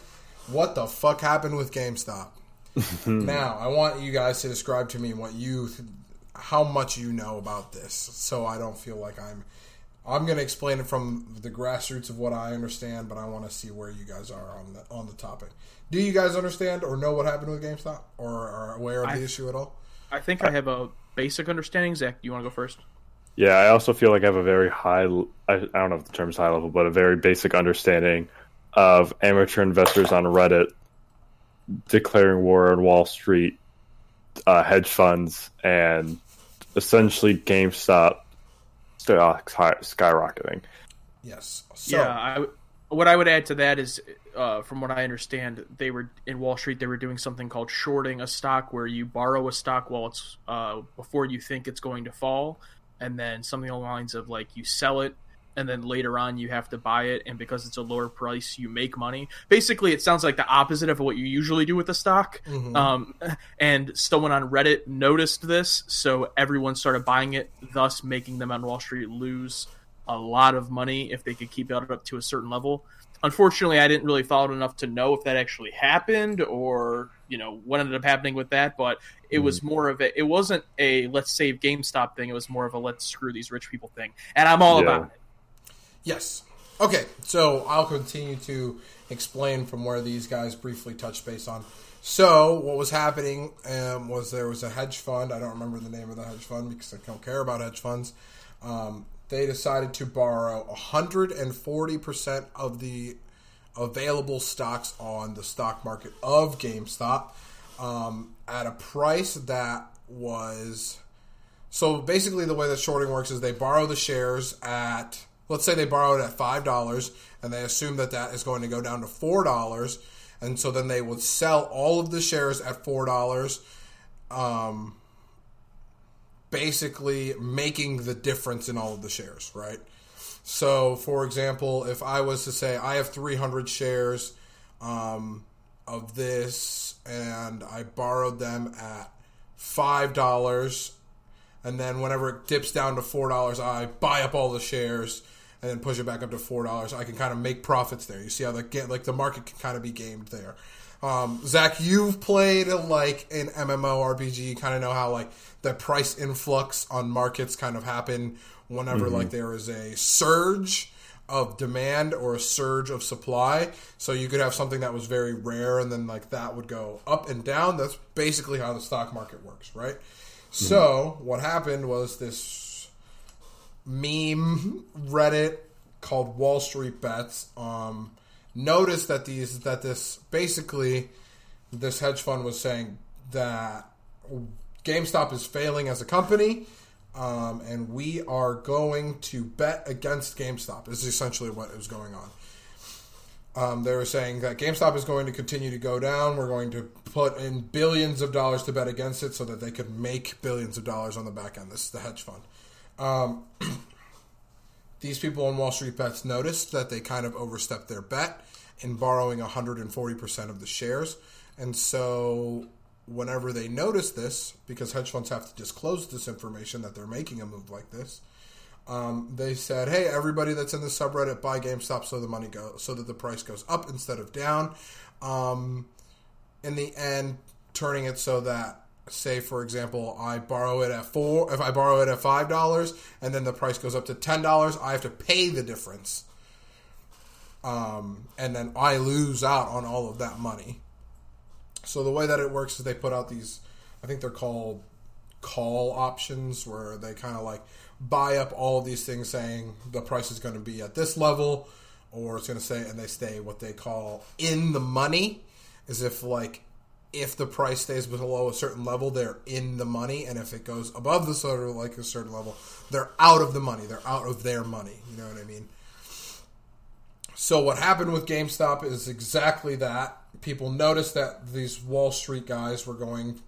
what the fuck happened with GameStop? [laughs] now, I want you guys to describe to me what you, how much you know about this, so I don't feel like I'm. I'm going to explain it from the grassroots of what I understand, but I want to see where you guys are on the on the topic. Do you guys understand or know what happened with GameStop, or are aware of I- the issue at all? I think I have a basic understanding. Zach, do you want to go first? Yeah, I also feel like I have a very high, I, I don't know if the term's high level, but a very basic understanding of amateur investors on Reddit declaring war on Wall Street, uh, hedge funds, and essentially GameStop stocks skyrocketing. Yes. So, yeah, I, what I would add to that is, uh, from what I understand, they were in Wall Street. They were doing something called shorting a stock, where you borrow a stock while it's uh, before you think it's going to fall, and then something along the lines of like you sell it, and then later on you have to buy it, and because it's a lower price, you make money. Basically, it sounds like the opposite of what you usually do with a stock. Um, and someone on Reddit noticed this, so everyone started buying it, thus making them on Wall Street lose a lot of money if they could keep it up to a certain level. Unfortunately, I didn't really follow it enough to know if that actually happened or you know what ended up happening with that. But it was more of a it wasn't a let's save GameStop thing. It was more of a let's screw these rich people thing, and I'm all Yeah. about it. Yes. Okay, so I'll continue to explain from where these guys briefly touched base on. So, what was happening um, was there was a hedge fund. I don't remember the name of the hedge fund because I don't care about hedge funds. Um, they decided to borrow 140% of the available stocks on the stock market of GameStop um, at a price that was so basically, the way that shorting works is they borrow the shares at, let's say they borrowed at five dollars, and they assume that that is going to go down to four dollars, and so then they would sell all of the shares at four dollars, um, basically making the difference in all of the shares, right? So, for example, if I was to say I have 300 shares um, of this and I borrowed them at $5, and then whenever it dips down to $4, I buy up all the shares and then push it back up to $4, I can kind of make profits there. You see how the, like the market can kind of be gamed there. Um, Zach, you've played like an MMO RPG. You kind of know how like the price influx on markets kind of happen whenever like there is a surge of demand or a surge of supply. So you could have something that was very rare and then like that would go up and down. That's basically how the stock market works, right? So what happened was this meme Reddit called Wall Street Bets um, noticed that these that this basically this hedge fund was saying that GameStop is failing as a company, um, and we are going to bet against GameStop. This is essentially what was going on. Um, they were saying that GameStop is going to continue to go down. We're going to put in billions of dollars to bet against it so that they could make billions of dollars on the back end. This is the hedge fund. Um, [clears throat] these people on Wall Street Bets noticed that they kind of overstepped their bet in borrowing 140% of the shares. And so, whenever they noticed this, because hedge funds have to disclose this information that they're making a move like this, um, they said, "Hey, everybody that's in the subreddit, buy GameStop so the money goes, so that the price goes up instead of down." Um, in the end, turning it so that, say, for example, I borrow it at four. If I borrow it at five dollars, and then the price goes up to ten dollars, I have to pay the difference, um, and then I lose out on all of that money. So the way that it works is they put out these, I think they're called call options, where they kind of like buy up all of these things saying the price is going to be at this level or it's going to say and they stay what they call in the money as if like if the price stays below a certain level they're in the money and if it goes above the sort of like a certain level they're out of the money they're out of their money you know what i mean so what happened with GameStop is exactly that. People noticed that these Wall Street guys were going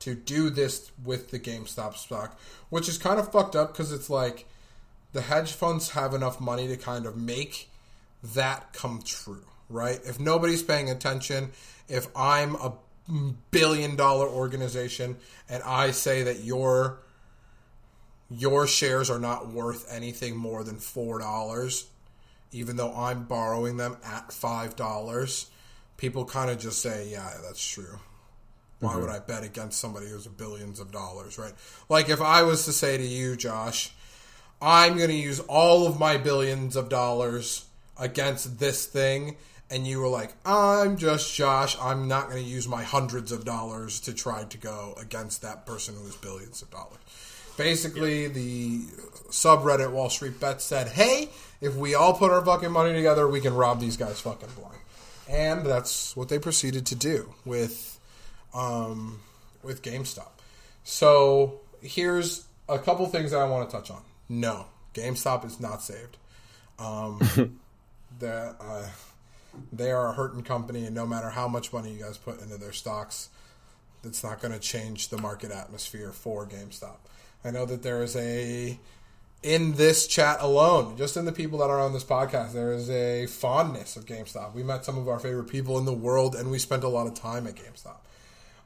to do this with the GameStop stock, which is kind of fucked up because it's like the hedge funds have enough money to kind of make that come true, right? If nobody's paying attention, if I'm a billion dollar organization and I say that your your shares are not worth anything more than four dollars, even though I'm borrowing them at five dollars, people kind of just say, "Yeah, that's true." Why would mm-hmm. I bet against somebody who's billions of dollars, right? Like if I was to say to you, Josh, I'm going to use all of my billions of dollars against this thing, and you were like, I'm just Josh, I'm not going to use my hundreds of dollars to try to go against that person who is billions of dollars. Basically, the subreddit Wall Street Bet said, hey, if we all put our fucking money together, we can rob these guys fucking blind. And that's what they proceeded to do with um, with GameStop. So here's a couple things that I want to touch on. No, GameStop is not saved. Um, [laughs] that uh, they are a hurting company, and no matter how much money you guys put into their stocks, it's not going to change the market atmosphere for GameStop. I know that there is a in this chat alone, just in the people that are on this podcast, there is a fondness of GameStop. We met some of our favorite people in the world, and we spent a lot of time at GameStop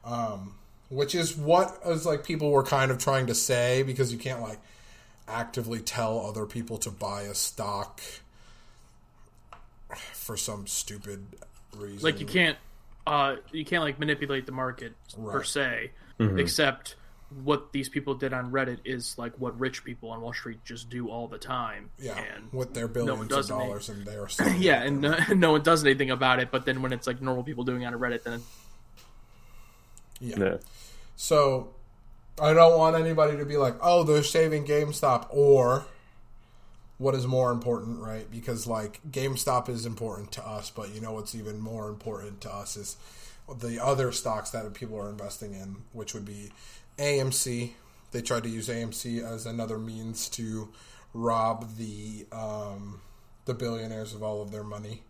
um, which is what is like people were kind of trying to say because you can't like actively tell other people to buy a stock for some stupid reason. Like you can't, uh, you can't like manipulate the market per Right. se, except what these people did on Reddit is like what rich people on Wall Street just do all the time. yeah, and with their one billions of does anything. dollars and they are [laughs] yeah, and no, [laughs] no one does anything about it. But then when it's like normal people doing it on Reddit, then Yeah. So I don't want anybody to be like, "Oh, they're saving GameStop," or what is more important, right? Because like GameStop is important to us, but you know what's even more important to us is the other stocks that people are investing in, which would be AMC. They tried to use AMC as another means to rob the um, the billionaires of all of their money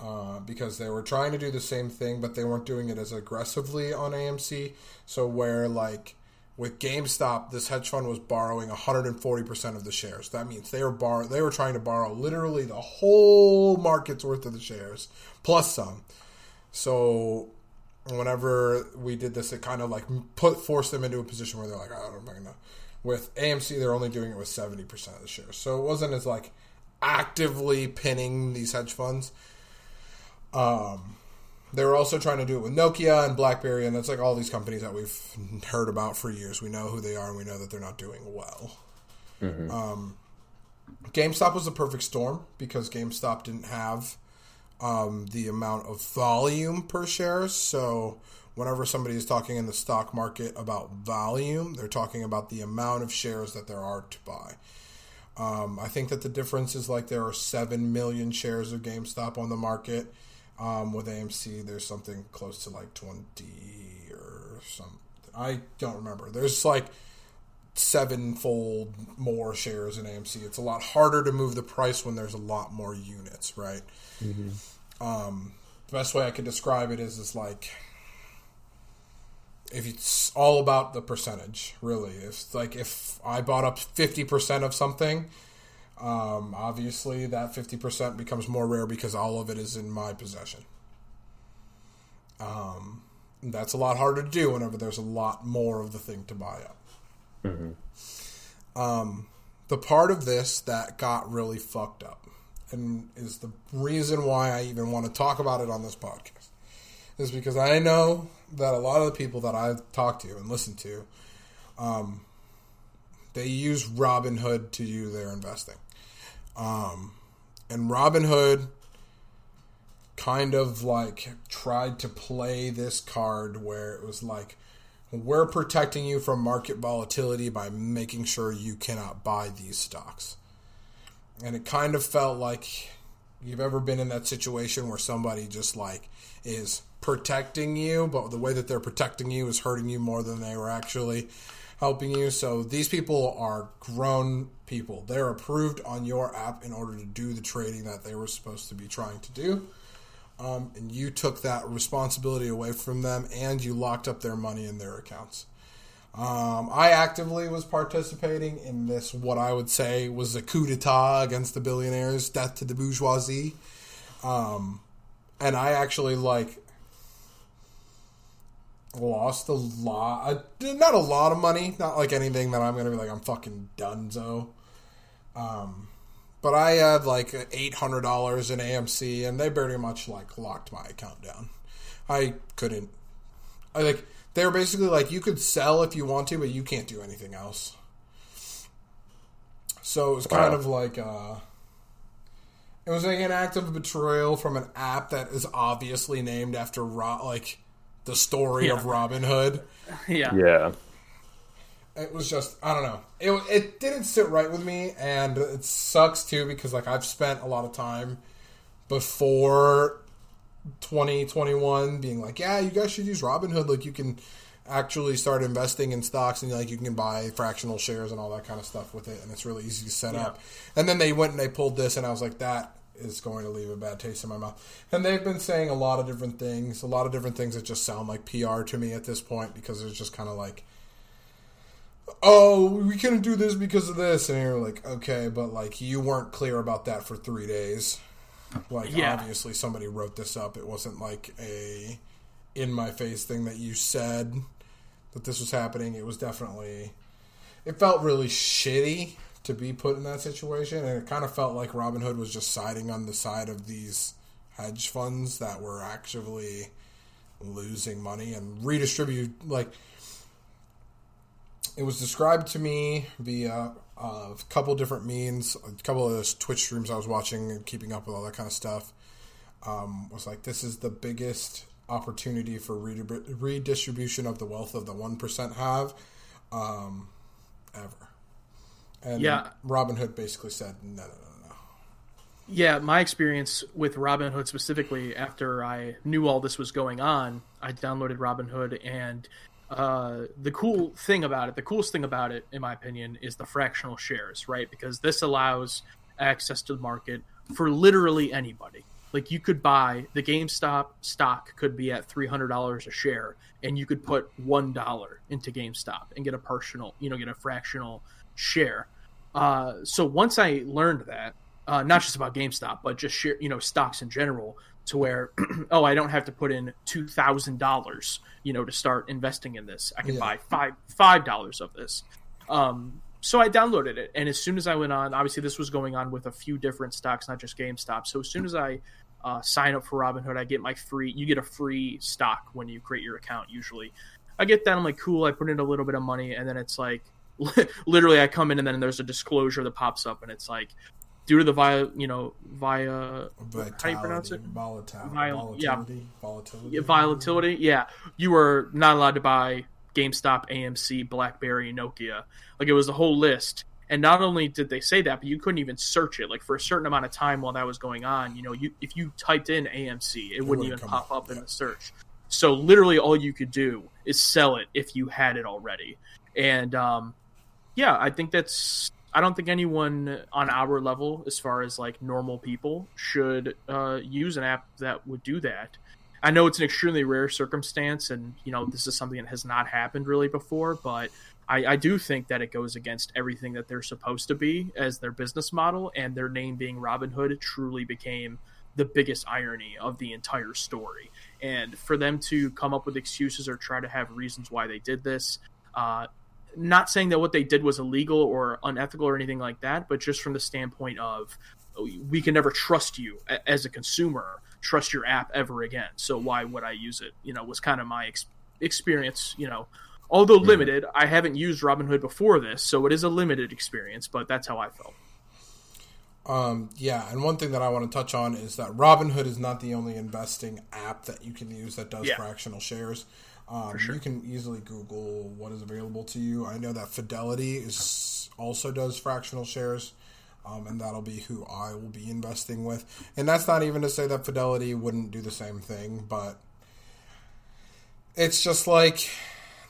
uh, because they were trying to do the same thing, but they weren't doing it as aggressively on AMC. So where like with GameStop, this hedge fund was borrowing 140% of the shares. That means they were borrow they were trying to borrow literally the whole market's worth of the shares plus some. So whenever we did this, it kind of like put forced them into a position where they're like, I don't know. With AMC, they're only doing it with 70% of the shares. So it wasn't as like actively pinning these hedge funds. Um, they were also trying to do it with Nokia and BlackBerry, and that's like all these companies that we've heard about for years. We know who they are, and we know that they're not doing well. Mm-hmm. Um, GameStop was a perfect storm because GameStop didn't have um, the amount of volume per share. So whenever somebody is talking in the stock market about volume, they're talking about the amount of shares that there are to buy. Um, I think that the difference is like there are 7 million shares of GameStop on the market. Um, with AMC, there's something close to like 20 or something. I don't remember. There's like sevenfold more shares in AMC. It's a lot harder to move the price when there's a lot more units, right? Mm-hmm. Um, the best way I could describe it is is like if it's all about the percentage, really. If like if I bought up fifty percent of something, um, obviously that fifty percent becomes more rare because all of it is in my possession. Um, that's a lot harder to do whenever there's a lot more of the thing to buy up. Mm-hmm. Um, the part of this that got really fucked up, and is the reason why I even want to talk about it on this podcast, is because I know that a lot of the people that I've talked to and listened to, um, they use Robinhood to do their investing. Um, and Robinhood kind of like tried to play this card where it was like, we're protecting you from market volatility by making sure you cannot buy these stocks. And it kind of felt like you've ever been in that situation where somebody just like is protecting you, but the way that they're protecting you is hurting you more than they were actually helping you. So these people are grown people. They're approved on your app in order to do the trading that they were supposed to be trying to do. Um, and you took that responsibility away from them and you locked up their money in their accounts. Um, I actively was participating in this, what I would say was a coup d'etat against the billionaires, death to the bourgeoisie. Um, and I actually like lost a lot, not a lot of money, not like anything that I'm gonna be like I'm fucking donezo. Um, but I had like eight hundred dollars in AMC, and they pretty much like locked my account down. I couldn't. I like they were basically like you could sell if you want to, but you can't do anything else. So it was kind wow. of like uh, it was like an act of betrayal from an app that is obviously named after like the story yeah. of Robin Hood. [laughs] Yeah. Yeah. It was just I don't know. It it didn't sit right with me, and it sucks too because like I've spent a lot of time before 2021 being like, yeah, you guys should use Robinhood. Like you can actually start investing in stocks and like you can buy fractional shares and all that kind of stuff with it, and it's really easy to set yeah. up. And then they went and they pulled this, and I was like, that is going to leave a bad taste in my mouth. And they've been saying a lot of different things, a lot of different things that just sound like PR to me at this point because it's just kind of like, oh, we couldn't do this because of this. And you're like, okay, but like you weren't clear about that for three days. Like, yeah. obviously, somebody wrote this up. It wasn't like a in my face thing that you said that this was happening. It was definitely, it felt really shitty to be put in that situation, and it kind of felt like Robinhood was just siding on the side of these hedge funds that were actually losing money and redistribute like it was described to me via a couple different means a couple of those twitch streams i was watching and keeping up with all that kind of stuff um, was like this is the biggest opportunity for redistribution of the wealth of the 1% have um, ever and yeah. Robinhood basically said, no, no, no, no. Yeah, my experience with Robinhood specifically, after I knew all this was going on, I downloaded Robinhood, and uh, the cool thing about it, the coolest thing about it, in my opinion, is the fractional shares, right? Because this allows access to the market for literally anybody. Like you could buy the GameStop stock could be at three hundred dollars a share, and you could put one dollar into GameStop and get a personal, you know, get a fractional share. Uh, so once I learned that, uh, not just about GameStop, but just share, you know, stocks in general, to where, [clears throat] oh, I don't have to put in two thousand dollars, you know, to start investing in this. I can Yeah. buy five five dollars of this. Um, so I downloaded it, and as soon as I went on, obviously this was going on with a few different stocks, not just GameStop. So as soon as I uh, sign up for Robinhood, I get my free. You get a free stock when you create your account. Usually, I get that. I'm like, cool. I put in a little bit of money, and then it's like, [laughs] literally, I come in, and then there's a disclosure that pops up, and it's like, due to the via, you know, via Vitality, how you pronounce it? Volatility. Vol- yeah. volatility. Volatility. Yeah, volatility. Yeah, you were not allowed to buy GameStop, AMC, BlackBerry, Nokia. Like it was the whole list. And not only did they say that, but you couldn't even search it. Like for a certain amount of time while that was going on, you know, you if you typed in AMC, it, wouldn't wouldn't even pop up, up in yeah. the search. So literally, all you could do is sell it if you had it already. And um, yeah, I think that's. I don't think anyone on our level, as far as like normal people, should uh, use an app that would do that. I know it's an extremely rare circumstance, and you know this is something that has not happened really before. But I, I do think that it goes against everything that they're supposed to be as their business model, and their name being Robinhood truly became the biggest irony of the entire story. And for them to come up with excuses or try to have reasons why they did this, uh, not saying that what they did was illegal or unethical or anything like that, but just from the standpoint of we can never trust you as a consumer, trust your app ever again. So why would I use it? You know, was kind of my ex- experience. You know, although limited, I haven't used Robinhood before this, so it is a limited experience. But that's how I felt. Um, yeah, and one thing that I want to touch on is that Robinhood is not the only investing app that you can use that does Yeah. fractional shares. Um, sure. You can easily Google what is available to you. I know that Fidelity is also does fractional shares, um, and that'll be who I will be investing with. And that's not even to say that Fidelity wouldn't do the same thing, but it's just like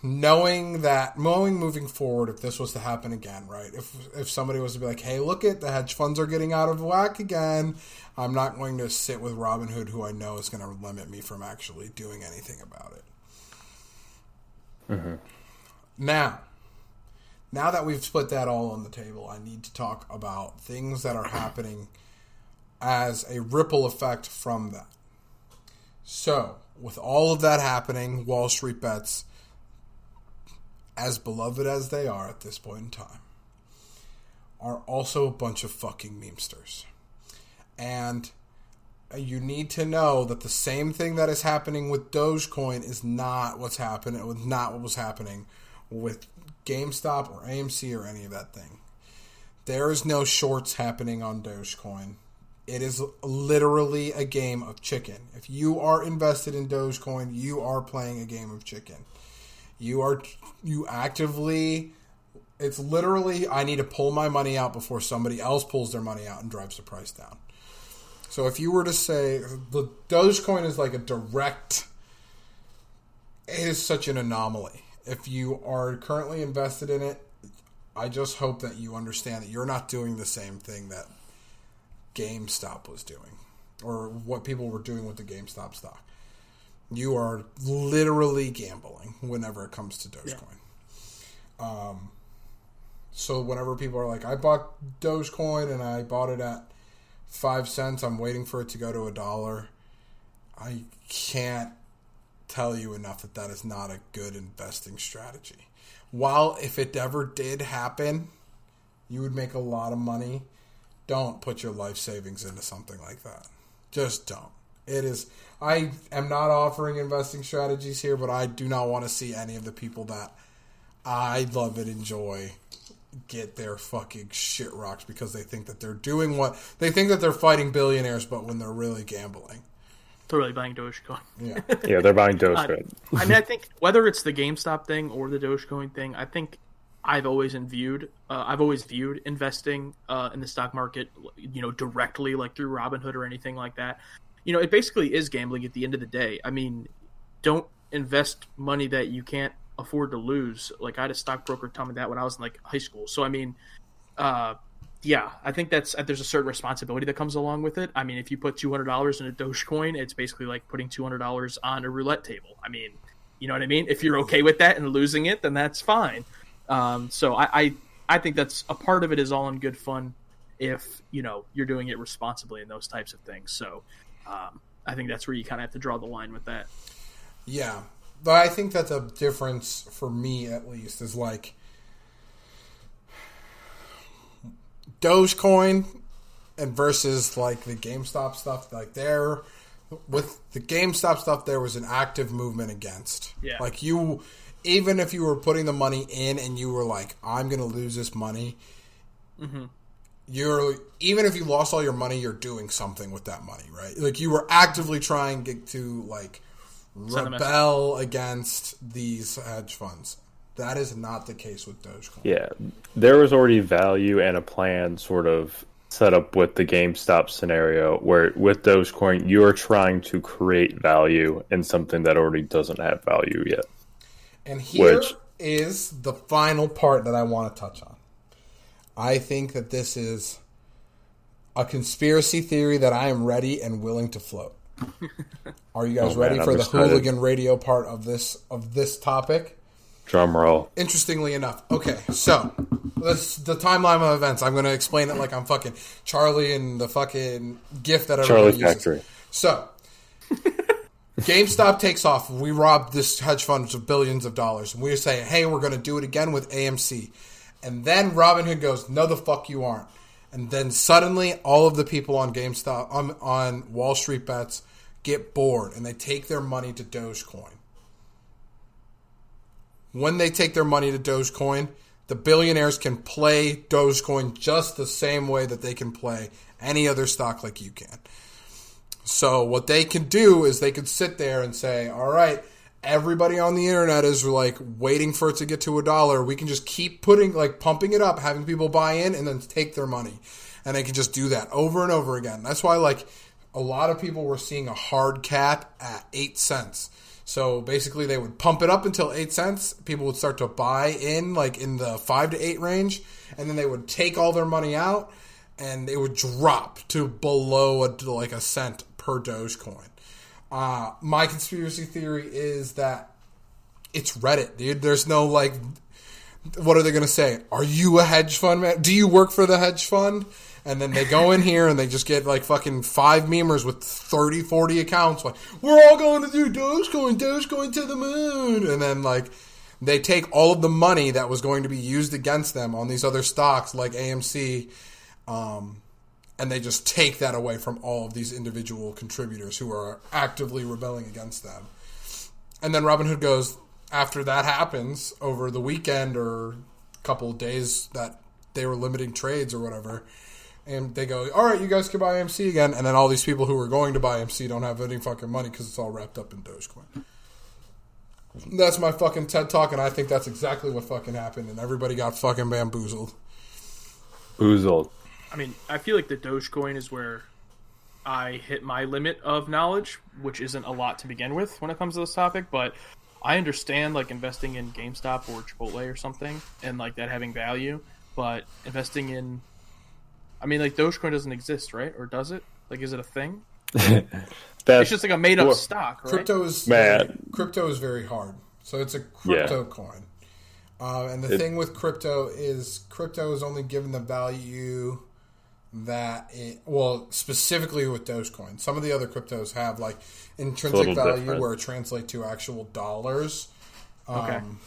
knowing that knowing moving forward if this was to happen again right if if somebody was to be like hey look at the hedge funds are getting out of whack again i'm not going to sit with robinhood who i know is going to limit me from actually doing anything about it Mm-hmm. now now that we've split that all on the table i need to talk about things that are happening as a ripple effect from that so with all of that happening wall street bets as beloved as they are at this point in time, are also a bunch of fucking memesters. And you need to know that the same thing that is happening with Dogecoin is not what's happening, was not what was happening with GameStop or AMC or any of that thing. There is no shorts happening on Dogecoin. It is literally a game of chicken. If you are invested in Dogecoin, you are playing a game of chicken. You are you actively it's literally I need to pull my money out before somebody else pulls their money out and drives the price down. So if you were to say the Dogecoin is like a direct it is such an anomaly. If you are currently invested in it, I just hope that you understand that you're not doing the same thing that GameStop was doing or what people were doing with the GameStop stock. You are literally gambling whenever it comes to Dogecoin. Um, so whenever people are like, I bought Dogecoin and I bought it at five cents, I'm waiting for it to go to a dollar. I can't tell you enough that that is not a good investing strategy. While if it ever did happen, you would make a lot of money. Don't put your life savings into something like that. Just don't. It is. I am not offering investing strategies here, but I do not want to see any of the people that I love and enjoy get their fucking shit rocked because they think that they're doing what they think that they're fighting billionaires, but when they're really gambling. Totally buying Dogecoin. Yeah. [laughs] Yeah, they're buying Dogecoin. I mean, I think whether it's the GameStop thing or the Dogecoin thing, I think I've always viewed, uh, I've always viewed investing uh, in the stock market, you know, directly like through Robinhood or anything like that. You know, it basically is gambling at the end of the day. I mean, don't invest money that you can't afford to lose. Like I had a stockbroker tell me that when I was in like high school. So I mean, uh, yeah, I think that's there's a certain responsibility that comes along with it. I mean, if you put two hundred dollars in a Dogecoin, it's basically like putting two hundred dollars on a roulette table. I mean, you know what I mean? If you're okay with that and losing it, then that's fine. Um, so I, I I think that's a part of it is all in good fun if you know you're doing it responsibly and those types of things. So um, I think that's where you kind of have to draw the line with that. Yeah, but I think that the difference for me, at least, is like Dogecoin and versus like the GameStop stuff. Like there, with the GameStop stuff, there was an active movement against. Yeah. Like you, even if you were putting the money in and you were like, "I'm going to lose this money," mm-hmm. you're even if you lost all your money, you're doing something with that money, right? Like you were actively trying to, to like Send a message. Rebel against these hedge funds. That is not the case with Dogecoin. Yeah, there was already value and a plan sort of set up with the GameStop scenario where with Dogecoin you're trying to create value in something that already doesn't have value yet. And here is Which- the final part that I want to touch on. I think that this is a conspiracy theory that I am ready and willing to float. Are you guys Oh, ready man, for I'm the excited. hooligan radio part of this of this topic? Drum roll. Interestingly enough, okay, so this the timeline of events. I'm going to explain it like I'm fucking Charlie and the fucking gift that everybody Charlie uses. Factory. So, GameStop takes off. We robbed this hedge fund of billions of dollars. And we say, hey, we're going to do it again with AMC. And then Robinhood goes, no, the fuck you aren't. And then suddenly, all of the people on GameStop, on, on Wall Street bets, get bored and they take their money to Dogecoin. When they take their money to Dogecoin, the billionaires can play Dogecoin just the same way that they can play any other stock like you can. So what they can do is they can sit there and say, "All right, everybody on the internet is like waiting for it to get to a dollar. We can just keep putting like pumping it up, having people buy in and then take their money." And they can just do that over and over again. That's why like a lot of people were seeing a hard cap at 8 cents. So basically they would pump it up until 8 cents. People would start to buy in like in the 5 to 8 range and then they would take all their money out and it would drop to below a, like a cent per Dogecoin. Uh, my conspiracy theory is that it's Reddit, dude. There's no like, what are they going to say? Are you a hedge fund man? Do you work for the hedge fund? And then they go in [laughs] here and they just get like fucking five memers with 30, 40 accounts. Like, we're all going to do Dogecoin, Dogecoin to the moon. And then like, they take all of the money that was going to be used against them on these other stocks like AMC, um, and they just take that away from all of these individual contributors who are actively rebelling against them. And then Robinhood goes, after that happens over the weekend or couple of days that they were limiting trades or whatever, and they go, all right, you guys can buy MC again. And then all these people who were going to buy MC don't have any fucking money because it's all wrapped up in Dogecoin. That's my fucking TED talk, and I think that's exactly what fucking happened, and everybody got fucking bamboozled. Boozled. I mean, I feel like the Dogecoin is where I hit my limit of knowledge, which isn't a lot to begin with when it comes to this topic, but I understand like investing in GameStop or Chipotle or something and like that having value, but investing in I mean like Dogecoin doesn't exist, right? Or does it? Like is it a thing? [laughs] That's It's just like a made up Well, stock, right? Crypto is Man. crypto is very hard. So it's a crypto coin. Uh, and the It- thing with crypto is crypto is only given the value that it well specifically with Dogecoin. Some of the other cryptos have like intrinsic value different. where it translates to actual dollars. Okay. Um,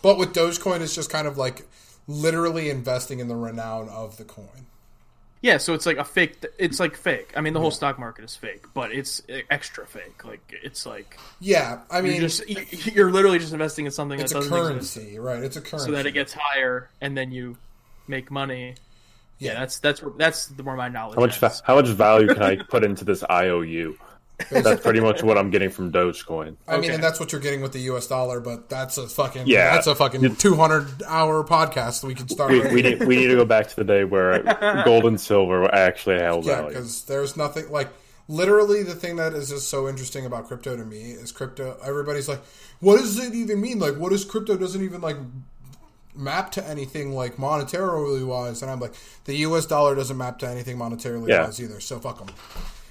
But with Dogecoin, it's just kind of like literally investing in the renown of the coin. Yeah, so it's like a fake. It's like fake. I mean, the whole stock market is fake, but it's extra fake. Like it's like Yeah, I mean, you're just you- [laughs] you're literally just investing in something it's that a doesn't exist, currency, right? It's a currency. so that it gets higher, and then you make money. Yeah, that's that's that's the more my knowledge. how much va- how much value can I put into this IOU? That's pretty much what I'm getting from Dogecoin. I mean, and that's what you're getting with the U.S. dollar, but that's a fucking Yeah. that's a fucking 200 hour podcast. We could start. We, right we need we need to go back to the day where [laughs] gold and silver actually held yeah, value. because there's nothing like literally the thing that is just so interesting about crypto to me is crypto. Everybody's like, what does it even mean? Like, what is crypto? Doesn't even like map to anything like monetarily wise, and I'm like, the U.S. dollar doesn't map to anything monetarily Yeah. wise either. So fuck them.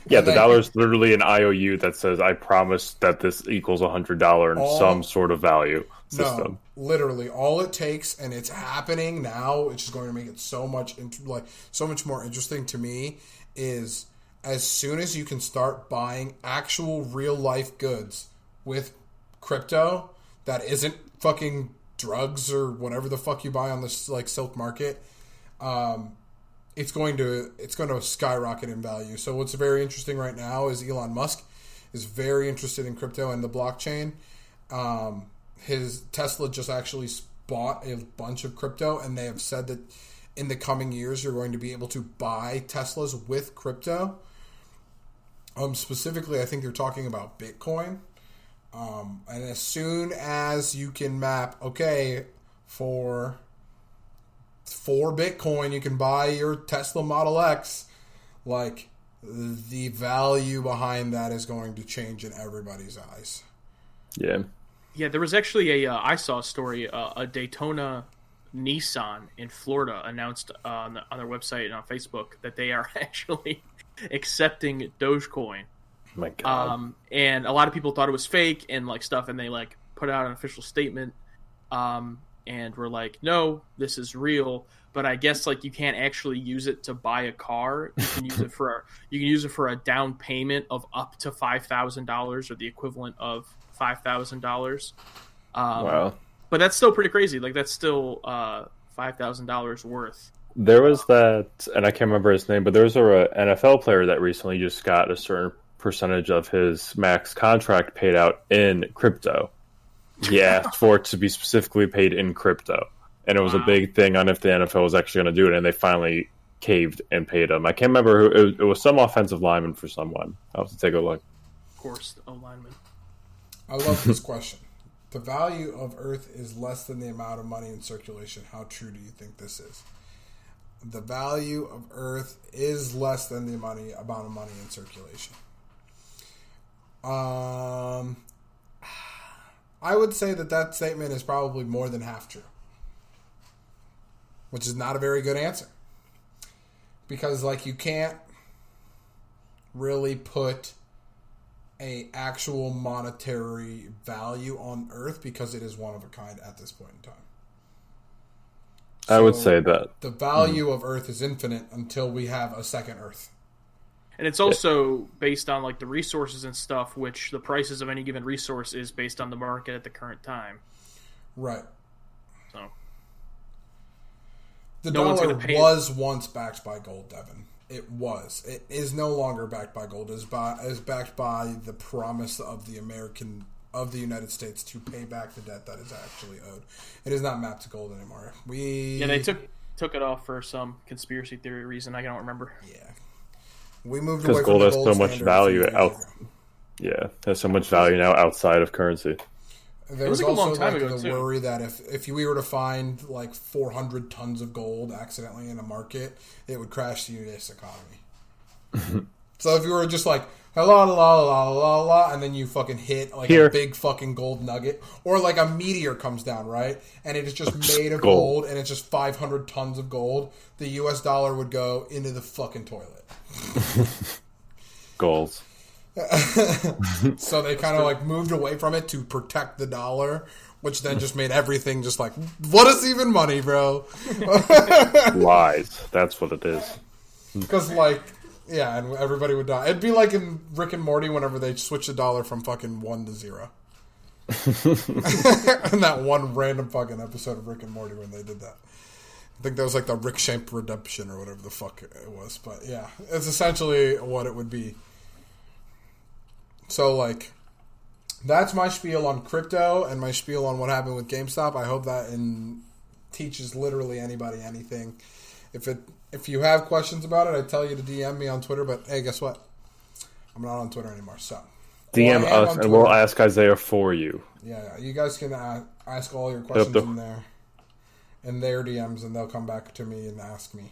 Yeah, And the dollar is literally an IOU that says I promise that this equals a hundred dollar in All- some sort of value system. No, literally, all it takes, and it's happening now, which is going to make it so much int- like so much more interesting to me, is as soon as you can start buying actual real life goods with crypto that isn't fucking drugs or whatever the fuck you buy on this like silk market, um, it's going to it's going to skyrocket in value. So what's very interesting right now is Elon Musk is very interested in crypto and the blockchain. Um, his Tesla just actually bought a bunch of crypto, and they have said that in the coming years you're going to be able to buy Teslas with crypto. Um, specifically, I think they're talking about Bitcoin. Um, and as soon as you can map, okay, for for Bitcoin, you can buy your Tesla Model X. Like the value behind that is going to change in everybody's eyes. Yeah. Yeah, there was actually a uh, I saw a story. Uh, a Daytona Nissan in Florida announced uh, on, the, on their website and on Facebook that they are [laughs] actually accepting Dogecoin. My God. Um, and a lot of people thought it was fake and like stuff, and they like put out an official statement, um, and were like, "No, this is real." But I guess like you can't actually use it to buy a car. You can use it for a, [laughs] you can use it for a down payment of up to five thousand dollars or the equivalent of five thousand dollars. Um, wow. But that's still pretty crazy. Like that's still uh, five thousand dollars worth. There was that, and I can't remember his name, but there was a NFL player that recently just got a certain percentage of his max contract paid out in crypto. He asked [laughs] for it to be specifically paid in crypto, and it was a big thing on if the NFL was actually going to do it, and they finally caved and paid him. I can't remember who. It was, it was some offensive lineman for someone. I'll have to take a look. Of course, O lineman. I love this question. The value of Earth is less than the amount of money in circulation. How true do you think this is? The value of Earth is less than the money amount of money in circulation. Um, I would say that that statement is probably more than half true, which is not a very good answer because, like, you can't really put a actual monetary value on Earth because it is one of a kind at this point in time. I would say that. the value of Earth is infinite until we have a second Earth. And it's also based on like the resources and stuff, which the prices of any given resource is based on the market at the current time. Right. So The No dollar was once backed by gold, Devin. It was. It is no longer backed by gold. It is by is backed by the promise of the American of the United States to pay back the debt that is actually owed. It is not mapped to gold anymore. We yeah, they took took it off for some conspiracy theory reason. I don't remember. yeah. We moved Because gold from the has gold so much standard a few value out- Yeah, there's so much value now outside of currency. There was was, like a long time like ago, the too. worry that if if we were to find like 400 tons of gold accidentally in a market, it would crash the U.S. economy. [laughs] so if you were just like la la la la la la, and then you fucking hit like Here. a big fucking gold nugget, or like a meteor comes down, right, and it is just [laughs] made of Gold. gold, and it's just 500 tons of gold, the U.S. dollar would go into the fucking toilet. [laughs] Goals. [laughs] So they kind of like moved away from it to protect the dollar, which then just made everything just like, what is even money, bro? Lies. That's what it is. Because like, yeah, and everybody would die. It'd be like in Rick and Morty whenever they switch the dollar from fucking one to zero. [laughs] and that one random fucking episode of Rick and Morty when they did that. I think that was like the Rickshank redemption or whatever the fuck it was. But yeah, it's essentially what it would be. So like, that's my spiel on crypto and my spiel on what happened with GameStop. I hope that in teaches literally anybody anything. If it if you have questions about it, I tell you to DM me on Twitter. But hey, guess what? I'm not on Twitter anymore. So DM us and we'll ask Isaiah for you. Yeah, you guys can uh, ask all your questions the- in there, in their DMs, and they'll come back to me and ask me.